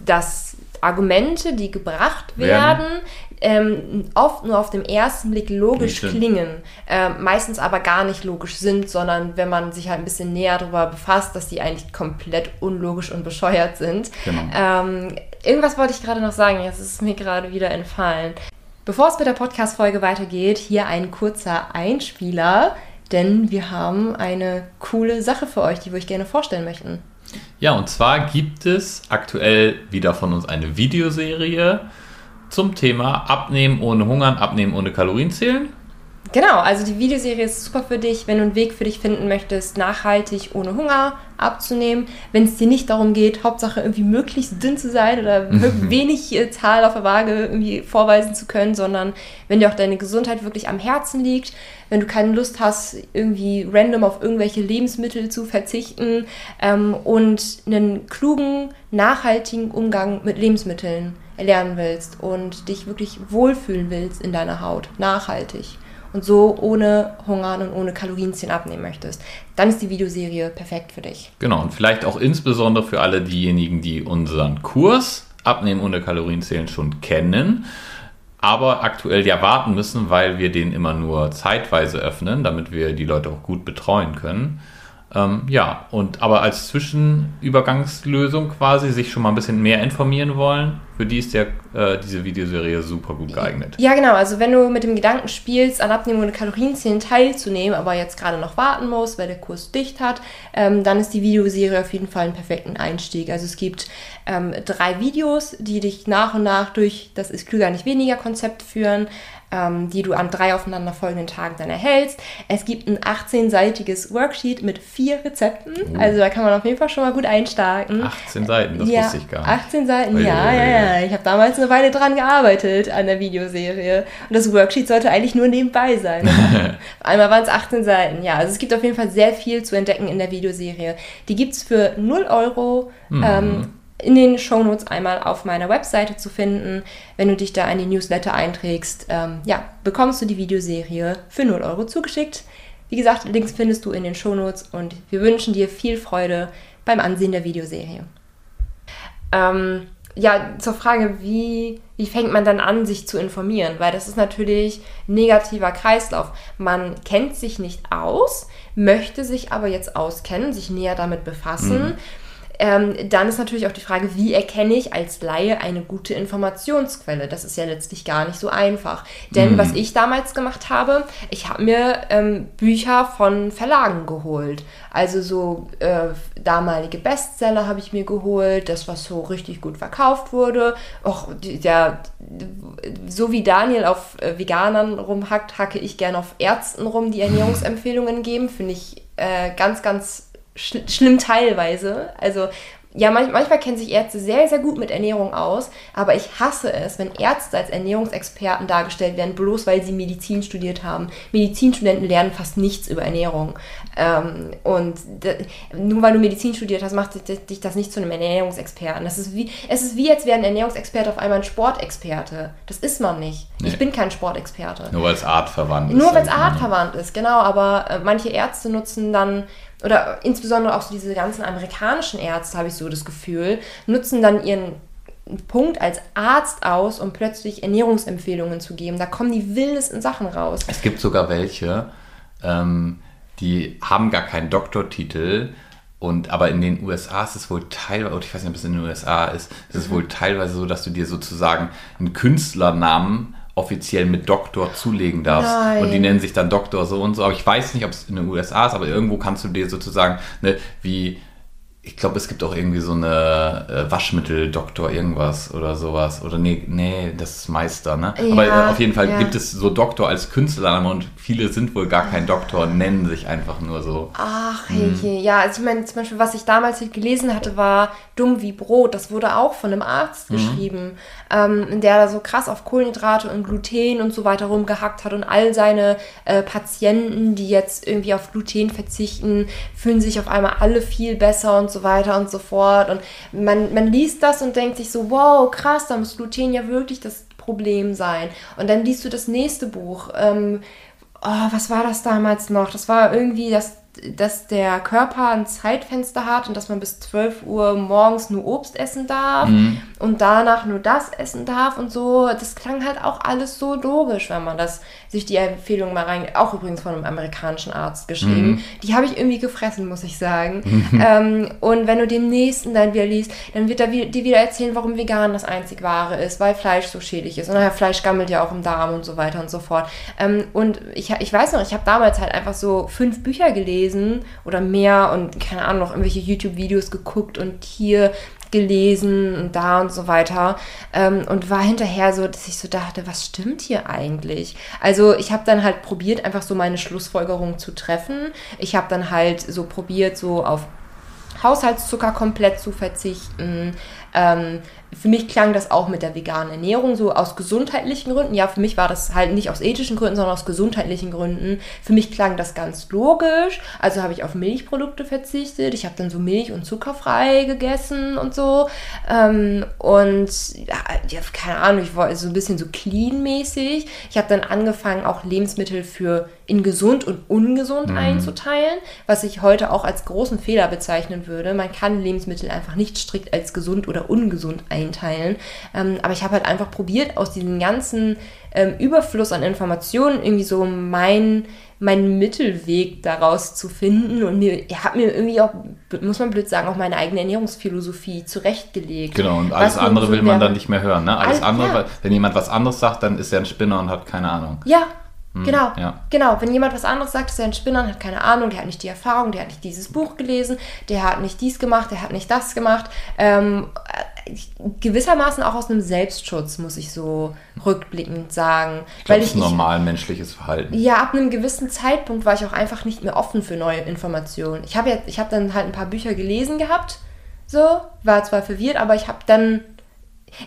dass Argumente, die gebracht werden, werden ähm, oft nur auf dem ersten Blick logisch klingen, äh, meistens aber gar nicht logisch sind, sondern wenn man sich halt ein bisschen näher darüber befasst, dass die eigentlich komplett unlogisch und bescheuert sind. Genau. Ähm, irgendwas wollte ich gerade noch sagen, jetzt ist es mir gerade wieder entfallen. Bevor es mit der Podcast-Folge weitergeht, hier ein kurzer Einspieler, denn wir haben eine coole Sache für euch, die wir euch gerne vorstellen möchten. Ja, und zwar gibt es aktuell wieder von uns eine Videoserie zum Thema Abnehmen ohne Hungern, Abnehmen ohne Kalorien zählen. Genau, also die Videoserie ist super für dich, wenn du einen Weg für dich finden möchtest, nachhaltig ohne Hunger abzunehmen. Wenn es dir nicht darum geht, Hauptsache irgendwie möglichst dünn zu sein oder wenig äh, Zahl auf der Waage irgendwie vorweisen zu können, sondern wenn dir auch deine Gesundheit wirklich am Herzen liegt, wenn du keine Lust hast, irgendwie random auf irgendwelche Lebensmittel zu verzichten ähm, und einen klugen, nachhaltigen Umgang mit Lebensmitteln erlernen willst und dich wirklich wohlfühlen willst in deiner Haut, nachhaltig und so ohne Hungern und ohne Kalorienzählen abnehmen möchtest, dann ist die Videoserie perfekt für dich. Genau, und vielleicht auch insbesondere für alle diejenigen, die unseren Kurs Abnehmen ohne Kalorienzählen schon kennen, aber aktuell ja warten müssen, weil wir den immer nur zeitweise öffnen, damit wir die Leute auch gut betreuen können. Ähm, ja, und aber als Zwischenübergangslösung quasi sich schon mal ein bisschen mehr informieren wollen, für die ist der, äh, diese Videoserie super gut geeignet. Ja, genau. Also wenn du mit dem Gedanken spielst, an Abnehmen und Kalorienzählen teilzunehmen, aber jetzt gerade noch warten musst, weil der Kurs dicht hat, ähm, dann ist die Videoserie auf jeden Fall ein perfekten Einstieg. Also es gibt ähm, drei Videos, die dich nach und nach durch das ist klüger nicht weniger Konzept führen ähm, die du an drei aufeinanderfolgenden Tagen dann erhältst. Es gibt ein 18-seitiges Worksheet mit vier Rezepten. Uh. Also da kann man auf jeden Fall schon mal gut einstarten. 18 Seiten, das ja, wusste ich gar nicht. 18 Seiten, ja, ja, ja. Ich habe damals eine Weile dran gearbeitet an der Videoserie. Und das Worksheet sollte eigentlich nur nebenbei sein. Einmal waren es 18 Seiten. Ja, also es gibt auf jeden Fall sehr viel zu entdecken in der Videoserie. Die gibt es für 0 Euro. Mhm. Ähm, in den Shownotes einmal auf meiner Webseite zu finden. Wenn du dich da in die Newsletter einträgst, ähm, ja, bekommst du die Videoserie für 0 Euro zugeschickt. Wie gesagt, Links findest du in den Shownotes und wir wünschen dir viel Freude beim Ansehen der Videoserie. Ähm, ja, zur Frage, wie, wie fängt man dann an, sich zu informieren? Weil das ist natürlich negativer Kreislauf. Man kennt sich nicht aus, möchte sich aber jetzt auskennen, sich näher damit befassen. Mhm ähm, dann ist natürlich auch die Frage, wie erkenne ich als Laie eine gute Informationsquelle? Das ist ja letztlich gar nicht so einfach. Denn mhm. was ich damals gemacht habe, ich habe mir ähm, Bücher von Verlagen geholt. Also so äh, damalige Bestseller habe ich mir geholt, das, was so richtig gut verkauft wurde. Och, der, so wie Daniel auf äh, Veganern rumhackt, hacke ich gerne auf Ärzten rum, die Ernährungsempfehlungen geben. Finde ich äh, ganz, ganz sch schlimm teilweise. Also ja, manch, manchmal kennen sich Ärzte sehr, sehr gut mit Ernährung aus, aber ich hasse es, wenn Ärzte als Ernährungsexperten dargestellt werden, bloß weil sie Medizin studiert haben. Medizinstudenten lernen fast nichts über Ernährung. Ähm, und nur weil du Medizin studiert hast, macht dich das nicht zu einem Ernährungsexperten. Das ist wie, es ist wie, als wäre ein Ernährungsexperte auf einmal ein Sportexperte. Das ist man nicht. Nee. Ich bin kein Sportexperte. Nur weil es artverwandt ist. Nur weil es artverwandt ist, genau. Aber äh, manche Ärzte nutzen dann oder insbesondere auch so diese ganzen amerikanischen Ärzte, habe ich so das Gefühl, nutzen dann ihren Punkt als Arzt aus, um plötzlich Ernährungsempfehlungen zu geben. Da kommen die wildesten Sachen raus. Es gibt sogar welche, ähm, die haben gar keinen Doktortitel. Und aber in den USA ist es wohl teilweise, oder ich weiß nicht, ob es in den USA ist, ist es mhm. wohl teilweise so, dass du dir sozusagen einen Künstlernamen offiziell mit Doktor zulegen darfst. Nein. Und die nennen sich dann Doktor so und so. Aber ich weiß nicht, ob es in den USA ist, aber irgendwo kannst du dir sozusagen, ne, wie ich glaube, es gibt auch irgendwie so eine äh, Waschmittel-Doktor irgendwas oder sowas. Oder nee, nee, das ist Meister, ne? Ja, Aber äh, auf jeden Fall ja. gibt es so Doktor als Künstlername und viele sind wohl gar kein Doktor, nennen sich einfach nur so. Ach, hm. hey, ja. Also ich meine, zum Beispiel, was ich damals gelesen hatte, war Dumm wie Brot. Das wurde auch von einem Arzt mhm. geschrieben, ähm, der da so krass auf Kohlenhydrate und Gluten und so weiter rumgehackt hat und all seine äh, Patienten, die jetzt irgendwie auf Gluten verzichten, fühlen sich auf einmal alle viel besser und so so weiter und so fort. Und man, man liest das und denkt sich so, wow, krass, da muss Gluten ja wirklich das Problem sein. Und dann liest du das nächste Buch. Ähm, oh, was war das damals noch? Das war irgendwie das dass der Körper ein Zeitfenster hat und dass man bis 12 Uhr morgens nur Obst essen darf mhm. und danach nur das essen darf und so. Das klang halt auch alles so logisch, wenn man das sich die Empfehlung mal rein, auch übrigens von einem amerikanischen Arzt geschrieben. Mhm. Die habe ich irgendwie gefressen, muss ich sagen. Mhm. Ähm, und wenn du den nächsten dann wieder liest, dann wird er dir wieder erzählen, warum vegan das einzig wahre ist, weil Fleisch so schädlich ist. Und naja, Fleisch gammelt ja auch im Darm und so weiter und so fort. Ähm, und ich, ich weiß noch, ich habe damals halt einfach so fünf Bücher gelesen gelesen oder mehr und keine Ahnung, noch irgendwelche YouTube-Videos geguckt und hier gelesen und da und so weiter ähm, und war hinterher so, dass ich so dachte, was stimmt hier eigentlich? Also ich habe dann halt probiert, einfach so meine Schlussfolgerung zu treffen. Ich habe dann halt so probiert, so auf Haushaltszucker komplett zu verzichten. Ähm, für mich klang das auch mit der veganen Ernährung so aus gesundheitlichen Gründen. Ja, für mich war das halt nicht aus ethischen Gründen, sondern aus gesundheitlichen Gründen. Für mich klang das ganz logisch. Also habe ich auf Milchprodukte verzichtet. Ich habe dann so Milch und zuckerfrei gegessen und so. Ähm, und ja, keine Ahnung, ich war so ein bisschen so clean-mäßig. Ich habe dann angefangen, auch Lebensmittel für in gesund und ungesund mhm. einzuteilen, was ich heute auch als großen Fehler bezeichnen würde. Man kann Lebensmittel einfach nicht strikt als gesund oder ungesund einteilen einteilen. Ähm, aber ich habe halt einfach probiert, aus diesem ganzen ähm, Überfluss an Informationen irgendwie so mein meinen Mittelweg daraus zu finden und mir habe mir irgendwie auch muss man blöd sagen auch meine eigene Ernährungsphilosophie zurechtgelegt. Genau und alles andere so will man dann nicht mehr hören, ne? Alles all, andere, ja. wenn jemand was anderes sagt, dann ist er ein Spinner und hat keine Ahnung. Ja, hm, genau, ja. genau. Wenn jemand was anderes sagt, ist er ein Spinner und hat keine Ahnung, der hat nicht die Erfahrung, der hat nicht dieses Buch gelesen, der hat nicht dies gemacht, der hat nicht das gemacht. Ähm, gewissermaßen auch aus einem Selbstschutz, muss ich so rückblickend sagen. Ich glaube, das ist normal menschliches Verhalten. Ja, ab einem gewissen Zeitpunkt war ich auch einfach nicht mehr offen für neue Informationen. Ich habe ja, ich habe dann halt ein paar Bücher gelesen gehabt, so, war zwar verwirrt, aber ich habe dann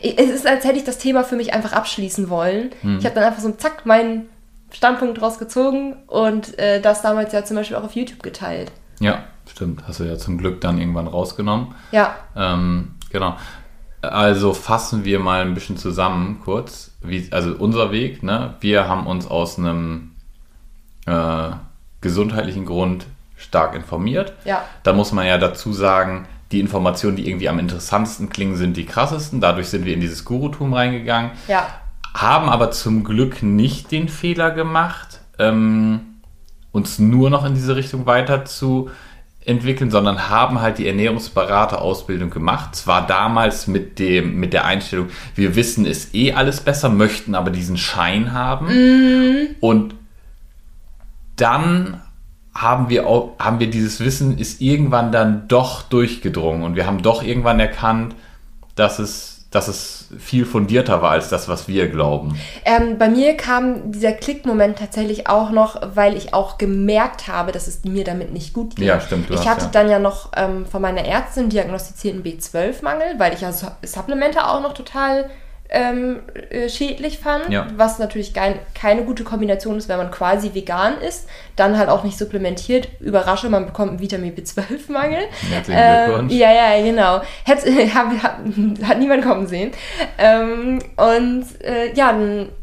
es ist, als hätte ich das Thema für mich einfach abschließen wollen. Hm. Ich habe dann einfach so zack meinen Standpunkt draus gezogen und äh, das damals ja zum Beispiel auch auf YouTube geteilt. Ja, stimmt. Hast du ja zum Glück dann irgendwann rausgenommen. Ja. Ähm, genau. Also fassen wir mal ein bisschen zusammen kurz. Wie, also unser Weg, ne? Wir haben uns aus einem äh, gesundheitlichen Grund stark informiert. Ja. Da muss man ja dazu sagen, die Informationen, die irgendwie am interessantesten klingen, sind die krassesten. Dadurch sind wir in dieses Gurutum reingegangen. Ja. Haben aber zum Glück nicht den Fehler gemacht, ähm, uns nur noch in diese Richtung weiter zu entwickeln, sondern haben halt die Ernährungsberaterausbildung gemacht. Zwar damals mit dem mit der Einstellung, wir wissen es eh alles besser, möchten aber diesen Schein haben. Mm. Und dann haben wir auch, haben wir dieses Wissen ist irgendwann dann doch durchgedrungen und wir haben doch irgendwann erkannt, dass es dass es viel fundierter war als das, was wir glauben. Ähm, bei mir kam dieser Klickmoment tatsächlich auch noch, weil ich auch gemerkt habe, dass es mir damit nicht gut ging. Ja, stimmt. ich hast, hatte ja. dann ja noch ähm, von meiner Ärztin diagnostizierten B12-Mangel, weil ich ja Supplemente auch noch total ähm, äh, schädlich fand, ja. was natürlich kein, keine gute Kombination ist, wenn man quasi vegan ist, dann halt auch nicht supplementiert. Überrasche, man bekommt einen Vitamin B12-Mangel. Ähm, ja, ja, genau. Hat, hat, hat, niemand kommen sehen. Ähm, und äh, ja,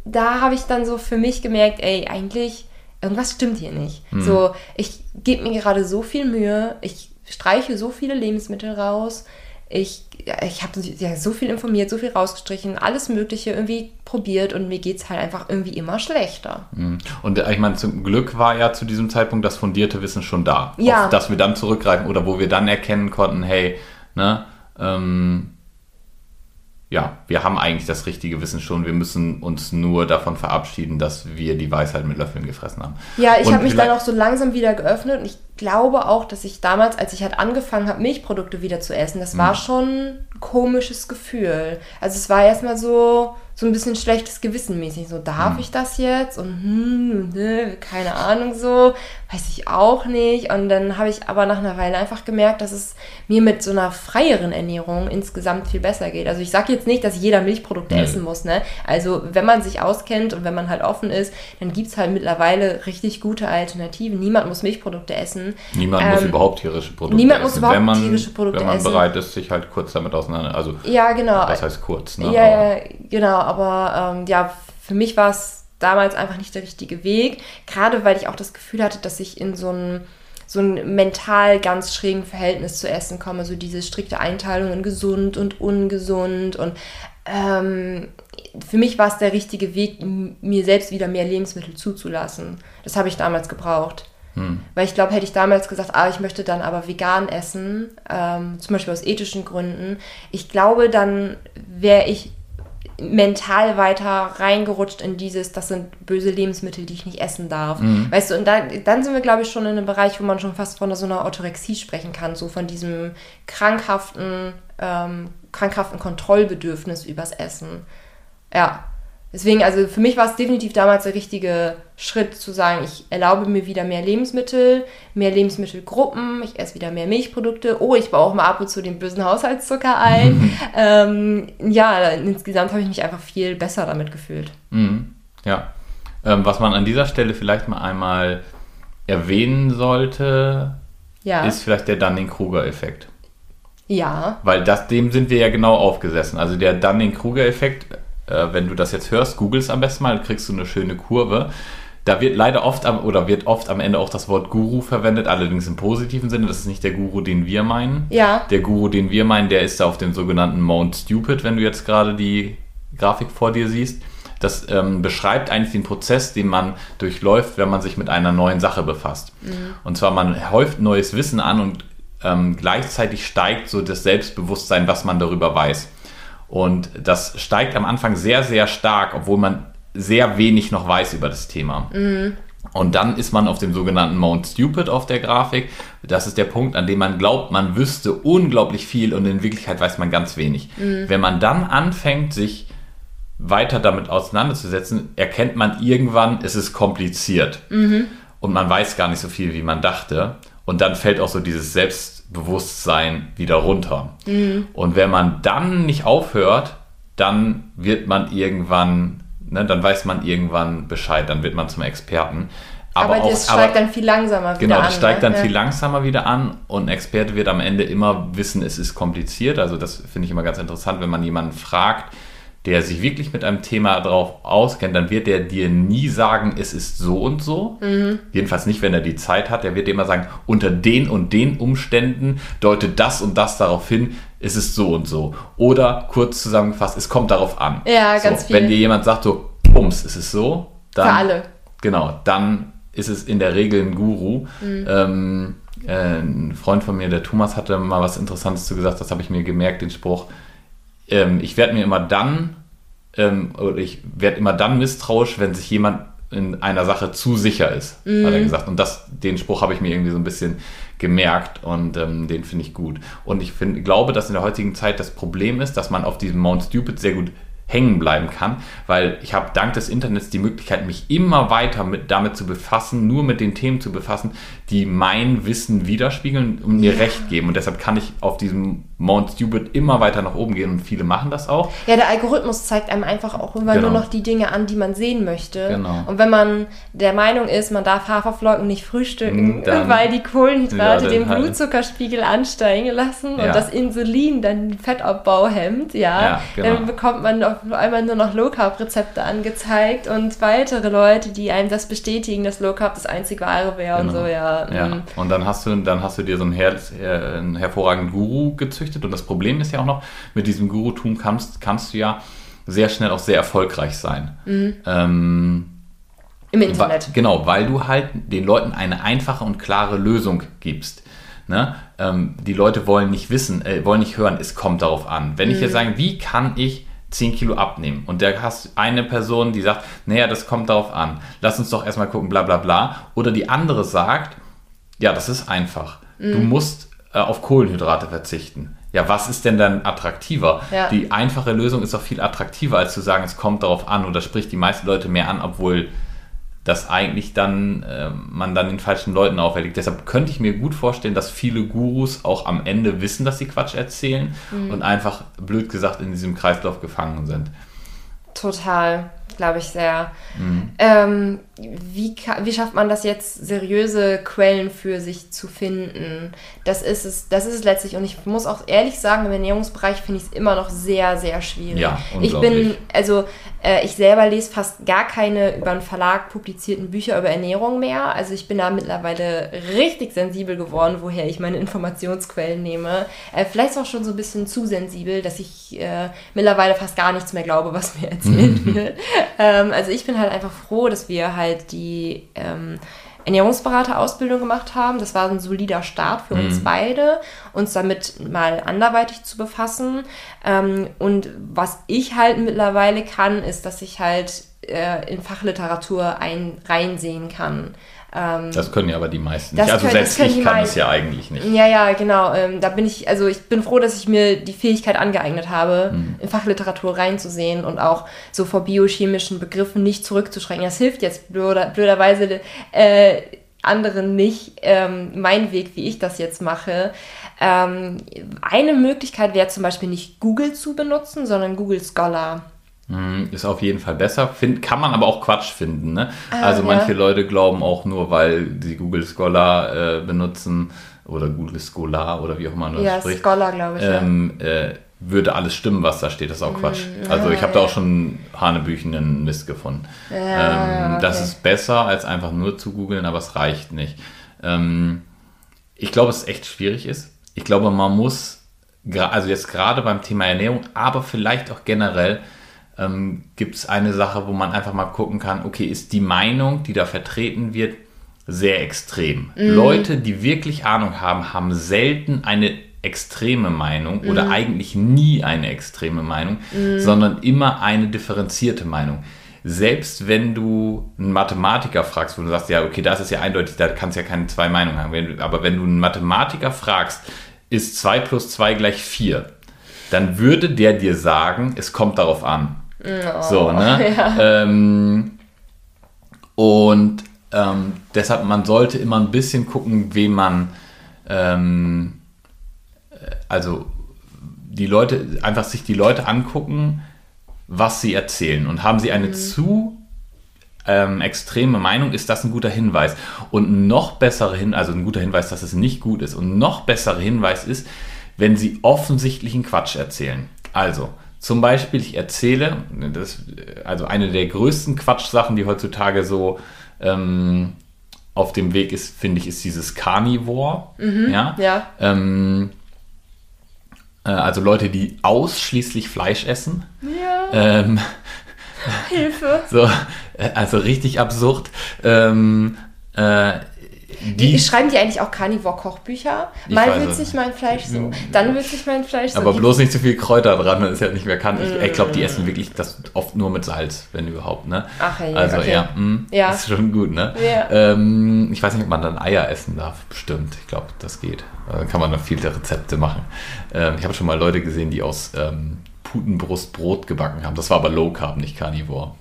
da habe ich dann so für mich gemerkt, ey, eigentlich, irgendwas stimmt hier nicht. Hm. So, ich gebe mir gerade so viel Mühe, ich streiche so viele Lebensmittel raus, ich, ich habe ja, so viel informiert, so viel rausgestrichen, alles Mögliche irgendwie probiert und mir geht es halt einfach irgendwie immer schlechter. Mhm. Und äh, ich meine, zum Glück war ja zu diesem Zeitpunkt das fundierte Wissen schon da. Ja. Auf das wir dann zurückgreifen oder wo wir dann erkennen konnten, hey, ne, ähm, ja, wir haben eigentlich das richtige Wissen schon. Wir müssen uns nur davon verabschieden, dass wir die Weisheit mit Löffeln gefressen haben. Ja, ich habe mich dann auch so langsam wieder geöffnet und ich glaube auch, dass ich damals, als ich halt angefangen habe, Milchprodukte wieder zu essen, das war schon ein komisches Gefühl. Also es war erstmal so, so ein bisschen schlechtes Gewissen mäßig. So, darf mhm. ich das jetzt? Und hm, ne, keine Ahnung so, weiß ich auch nicht. Und dann habe ich aber nach einer Weile einfach gemerkt, dass es mir mit so einer freieren Ernährung insgesamt viel besser geht. Also ich sage jetzt nicht, dass jeder Milchprodukte nee. essen muss. Ne? Also wenn man sich auskennt und wenn man halt offen ist, dann gibt es halt mittlerweile richtig gute Alternativen. Niemand muss Milchprodukte essen. Niemand ähm, muss überhaupt tierische Produkte niemand essen. Niemand muss überhaupt man, tierische Produkte essen. Wenn man essen. bereit ist, sich halt kurz damit auseinander. Also ja, genau. Das heißt kurz, ne? Ja, ja genau aber ähm, ja, für mich war es damals einfach nicht der richtige Weg. Gerade weil ich auch das Gefühl hatte, dass ich in so ein so ein mental ganz schrägen Verhältnis zu Essen komme, so diese strikte Einteilung in gesund und ungesund und ähm, für mich war es der richtige Weg, mir selbst wieder mehr Lebensmittel zuzulassen. Das habe ich damals gebraucht. Hm. Weil ich glaube, hätte ich damals gesagt, ah, ich möchte dann aber vegan essen, ähm, zum Beispiel aus ethischen Gründen, ich glaube, dann wäre ich mental weiter reingerutscht in dieses, das sind böse Lebensmittel, die ich nicht essen darf. Mhm. Weißt du, und da, dann sind wir, glaube ich, schon in einem Bereich, wo man schon fast von so einer Orthorexie sprechen kann, so von diesem krankhaften, ähm, krankhaften Kontrollbedürfnis übers Essen. Ja. Deswegen, also für mich war es definitiv damals der richtige Schritt zu sagen, ich erlaube mir wieder mehr Lebensmittel, mehr Lebensmittelgruppen, ich esse wieder mehr Milchprodukte, oh, ich baue auch mal ab und zu den bösen Haushaltszucker ein. ähm, ja, insgesamt habe ich mich einfach viel besser damit gefühlt. Mhm. Ja. Ähm, was man an dieser Stelle vielleicht mal einmal erwähnen sollte, ja. ist vielleicht der Dunning-Kruger-Effekt. Ja. Weil das, dem sind wir ja genau aufgesessen. Also der Dunning-Kruger-Effekt äh, wenn du das jetzt hörst, googelst am besten mal, kriegst du eine schöne Kurve. Da wird leider oft am, oder wird oft am Ende auch das Wort Guru verwendet, allerdings im positiven Sinne. Das ist nicht der Guru, den wir meinen. Ja. Der Guru, den wir meinen, der ist da auf dem sogenannten Mount Stupid, wenn du jetzt gerade die Grafik vor dir siehst. Das ähm, beschreibt eigentlich den Prozess, den man durchläuft, wenn man sich mit einer neuen Sache befasst. Mhm. Und zwar, man häuft neues Wissen an und ähm, gleichzeitig steigt so das Selbstbewusstsein, was man darüber weiß. Und das steigt am Anfang sehr, sehr stark, obwohl man sehr wenig noch weiß über das Thema. Mhm. Und dann ist man auf dem sogenannten Mount Stupid auf der Grafik. Das ist der Punkt, an dem man glaubt, man wüsste unglaublich viel und in Wirklichkeit weiß man ganz wenig. Mhm. Wenn man dann anfängt, sich weiter damit auseinanderzusetzen, erkennt man irgendwann, es ist kompliziert. Mhm. Und man weiß gar nicht so viel, wie man dachte. Und dann fällt auch so dieses Selbst Bewusstsein wieder runter. Mhm. Und wenn man dann nicht aufhört, dann wird man irgendwann, ne, dann weiß man irgendwann Bescheid, dann wird man zum Experten. Aber, aber das steigt aber, dann viel langsamer wieder genau, an. Genau, das steigt ne? dann ja. viel langsamer wieder an und ein Experte wird am Ende immer wissen, es ist kompliziert. Also das finde ich immer ganz interessant, wenn man jemanden fragt, der sich wirklich mit einem Thema drauf auskennt, dann wird er dir nie sagen, es ist so und so. Mhm. Jedenfalls nicht, wenn er die Zeit hat. Er wird dir immer sagen, unter den und den Umständen deutet das und das darauf hin, es ist so und so. Oder kurz zusammengefasst, es kommt darauf an. Ja, ganz so, viel. Wenn dir jemand sagt, so, bums, es ist so, dann. Für alle. Genau, dann ist es in der Regel ein Guru. Mhm. Ähm, äh, ein Freund von mir, der Thomas, hatte mal was Interessantes zu gesagt, das habe ich mir gemerkt, den Spruch ähm, ich werde mir immer dann, ähm, oder ich werde immer dann misstrauisch, wenn sich jemand in einer Sache zu sicher ist, mhm. hat er gesagt. Und das, den Spruch habe ich mir irgendwie so ein bisschen gemerkt und ähm, den finde ich gut. Und ich find, glaube, dass in der heutigen Zeit das Problem ist, dass man auf diesem Mount Stupid sehr gut hängen bleiben kann, weil ich habe dank des Internets die Möglichkeit, mich immer weiter mit, damit zu befassen, nur mit den Themen zu befassen, die mein Wissen widerspiegeln und mir recht geben. Und deshalb kann ich auf diesem Mount Stupid immer weiter nach oben gehen und viele machen das auch. Ja, der Algorithmus zeigt einem einfach auch immer genau. nur noch die Dinge an, die man sehen möchte. Genau. Und wenn man der Meinung ist, man darf Haferflocken nicht frühstücken, dann, weil die Kohlenhydrate ja, den halt. Blutzuckerspiegel ansteigen lassen ja. und das Insulin dann den Fettabbau hemmt, ja, ja genau. dann bekommt man auf einmal nur noch Low Carb Rezepte angezeigt und weitere Leute, die einem das bestätigen, dass Low Carb das einzig wahre wäre genau. und so, ja. Ja. Mm. Und dann hast du dann hast du dir so einen, her, einen hervorragenden Guru gezüchtet. Und das Problem ist ja auch noch, mit diesem Gurutum kannst, kannst du ja sehr schnell auch sehr erfolgreich sein. Mhm. Ähm, Im Internet. Genau, weil du halt den Leuten eine einfache und klare Lösung gibst. Ne? Ähm, die Leute wollen nicht wissen, äh, wollen nicht hören, es kommt darauf an. Wenn mhm. ich jetzt sage, wie kann ich 10 Kilo abnehmen? Und da hast eine Person, die sagt, naja, das kommt darauf an. Lass uns doch erstmal gucken, bla bla bla. Oder die andere sagt, ja, das ist einfach. Mhm. Du musst äh, auf Kohlenhydrate verzichten. Ja, was ist denn dann attraktiver? Ja. Die einfache Lösung ist auch viel attraktiver, als zu sagen, es kommt darauf an oder spricht die meisten Leute mehr an, obwohl das eigentlich dann äh, man dann den falschen Leuten auferlegt. Deshalb könnte ich mir gut vorstellen, dass viele Gurus auch am Ende wissen, dass sie Quatsch erzählen mhm. und einfach blöd gesagt in diesem Kreislauf gefangen sind. Total glaube ich, sehr. Mhm. Ähm, wie, wie schafft man das jetzt, seriöse Quellen für sich zu finden? Das ist es, das ist es letztlich. Und ich muss auch ehrlich sagen, im Ernährungsbereich finde ich es immer noch sehr, sehr schwierig. Ja, ich bin, also äh, ich selber lese fast gar keine über einen Verlag publizierten Bücher über Ernährung mehr. Also ich bin da mittlerweile richtig sensibel geworden, woher ich meine Informationsquellen nehme. Äh, vielleicht auch schon so ein bisschen zu sensibel, dass ich äh, mittlerweile fast gar nichts mehr glaube, was mir erzählt wird. Ähm, also ich bin halt einfach froh, dass wir halt die ähm, Ernährungsberaterausbildung gemacht haben. Das war ein solider Start für mhm. uns beide, uns damit mal anderweitig zu befassen. Ähm, und was ich halt mittlerweile kann, ist, dass ich halt äh, in Fachliteratur ein, reinsehen kann. Ähm, das können ja aber die meisten nicht. Also können, selbst ich kann es ja eigentlich nicht. Ja, ja, genau. Ähm, da bin ich, also ich bin froh, dass ich mir die Fähigkeit angeeignet habe, hm. in Fachliteratur reinzusehen und auch so vor biochemischen Begriffen nicht zurückzuschrecken. Das hilft jetzt blöder, blöderweise äh, anderen nicht, ähm, mein Weg, wie ich das jetzt mache. Ähm, eine Möglichkeit wäre zum Beispiel nicht Google zu benutzen, sondern Google Scholar. Hm, ist auf jeden Fall besser. Find, kann man aber auch Quatsch finden. Ne? Ah, also ja. manche Leute glauben auch nur, weil sie Google Scholar äh, benutzen oder Google Scholar oder wie auch immer man das ja, spricht. Scholar, glaube ich. Ähm, ja. äh, würde alles stimmen, was da steht. Das ist auch Quatsch. Mm, also ich habe da auch schon hanebüchenen Mist gefunden. Ja, ähm, okay. Das ist besser, als einfach nur zu googeln, aber es reicht nicht. Ähm, ich glaube, es echt schwierig ist. Ich glaube, man muss, also jetzt gerade beim Thema Ernährung, aber vielleicht auch generell, ähm, gibt es eine Sache, wo man einfach mal gucken kann, okay, ist die Meinung, die da vertreten wird, sehr extrem. Mhm. Leute, die wirklich Ahnung haben, haben selten eine extreme Meinung mhm. oder eigentlich nie eine extreme Meinung, mhm. sondern immer eine differenzierte Meinung. Selbst wenn du einen Mathematiker fragst, wo du sagst, ja, okay, das ist ja eindeutig, da kannst du ja keine zwei Meinungen haben. Aber wenn du einen Mathematiker fragst, ist 2 plus 2 gleich 4, dann würde der dir sagen, es kommt darauf an. Oh, so, ne? Ja. Ähm, und ähm, deshalb, man sollte immer ein bisschen gucken, wem man, ähm, äh, also die Leute, einfach sich die Leute angucken, was sie erzählen. Und haben sie eine mhm. zu ähm, extreme Meinung, ist das ein guter Hinweis. Und ein noch bessere Hinweis, also ein guter Hinweis, dass es nicht gut ist. Und ein noch besserer Hinweis ist, wenn sie offensichtlichen Quatsch erzählen. Also, zum Beispiel, ich erzähle, das, also eine der größten Quatschsachen, die heutzutage so ähm, auf dem Weg ist, finde ich, ist dieses Carnivore. Mhm, ja. ja. Ähm, äh, also Leute, die ausschließlich Fleisch essen. Ja. Ähm, Hilfe. So, äh, also richtig absurd. Ähm, äh, die, schreiben die eigentlich auch Carnivore-Kochbücher? Mal sich mein Fleisch so, dann sich mein Fleisch so. Aber bloß nicht zu viel Kräuter dran, dann ist ja nicht mehr kann. Ich, ich glaube, die essen wirklich das oft nur mit Salz, wenn überhaupt, ne? Ach ja, Also okay. ja, mh, mm, ja, ist schon gut, ne? Ja. Ähm, ich weiß nicht, ob man dann Eier essen darf, bestimmt. Ich glaube, das geht. Dann kann man dann viele Rezepte machen. Ähm, ich habe schon mal Leute gesehen, die aus ähm, Putenbrust Brot gebacken haben. Das war aber Low Carb, nicht Carnivore.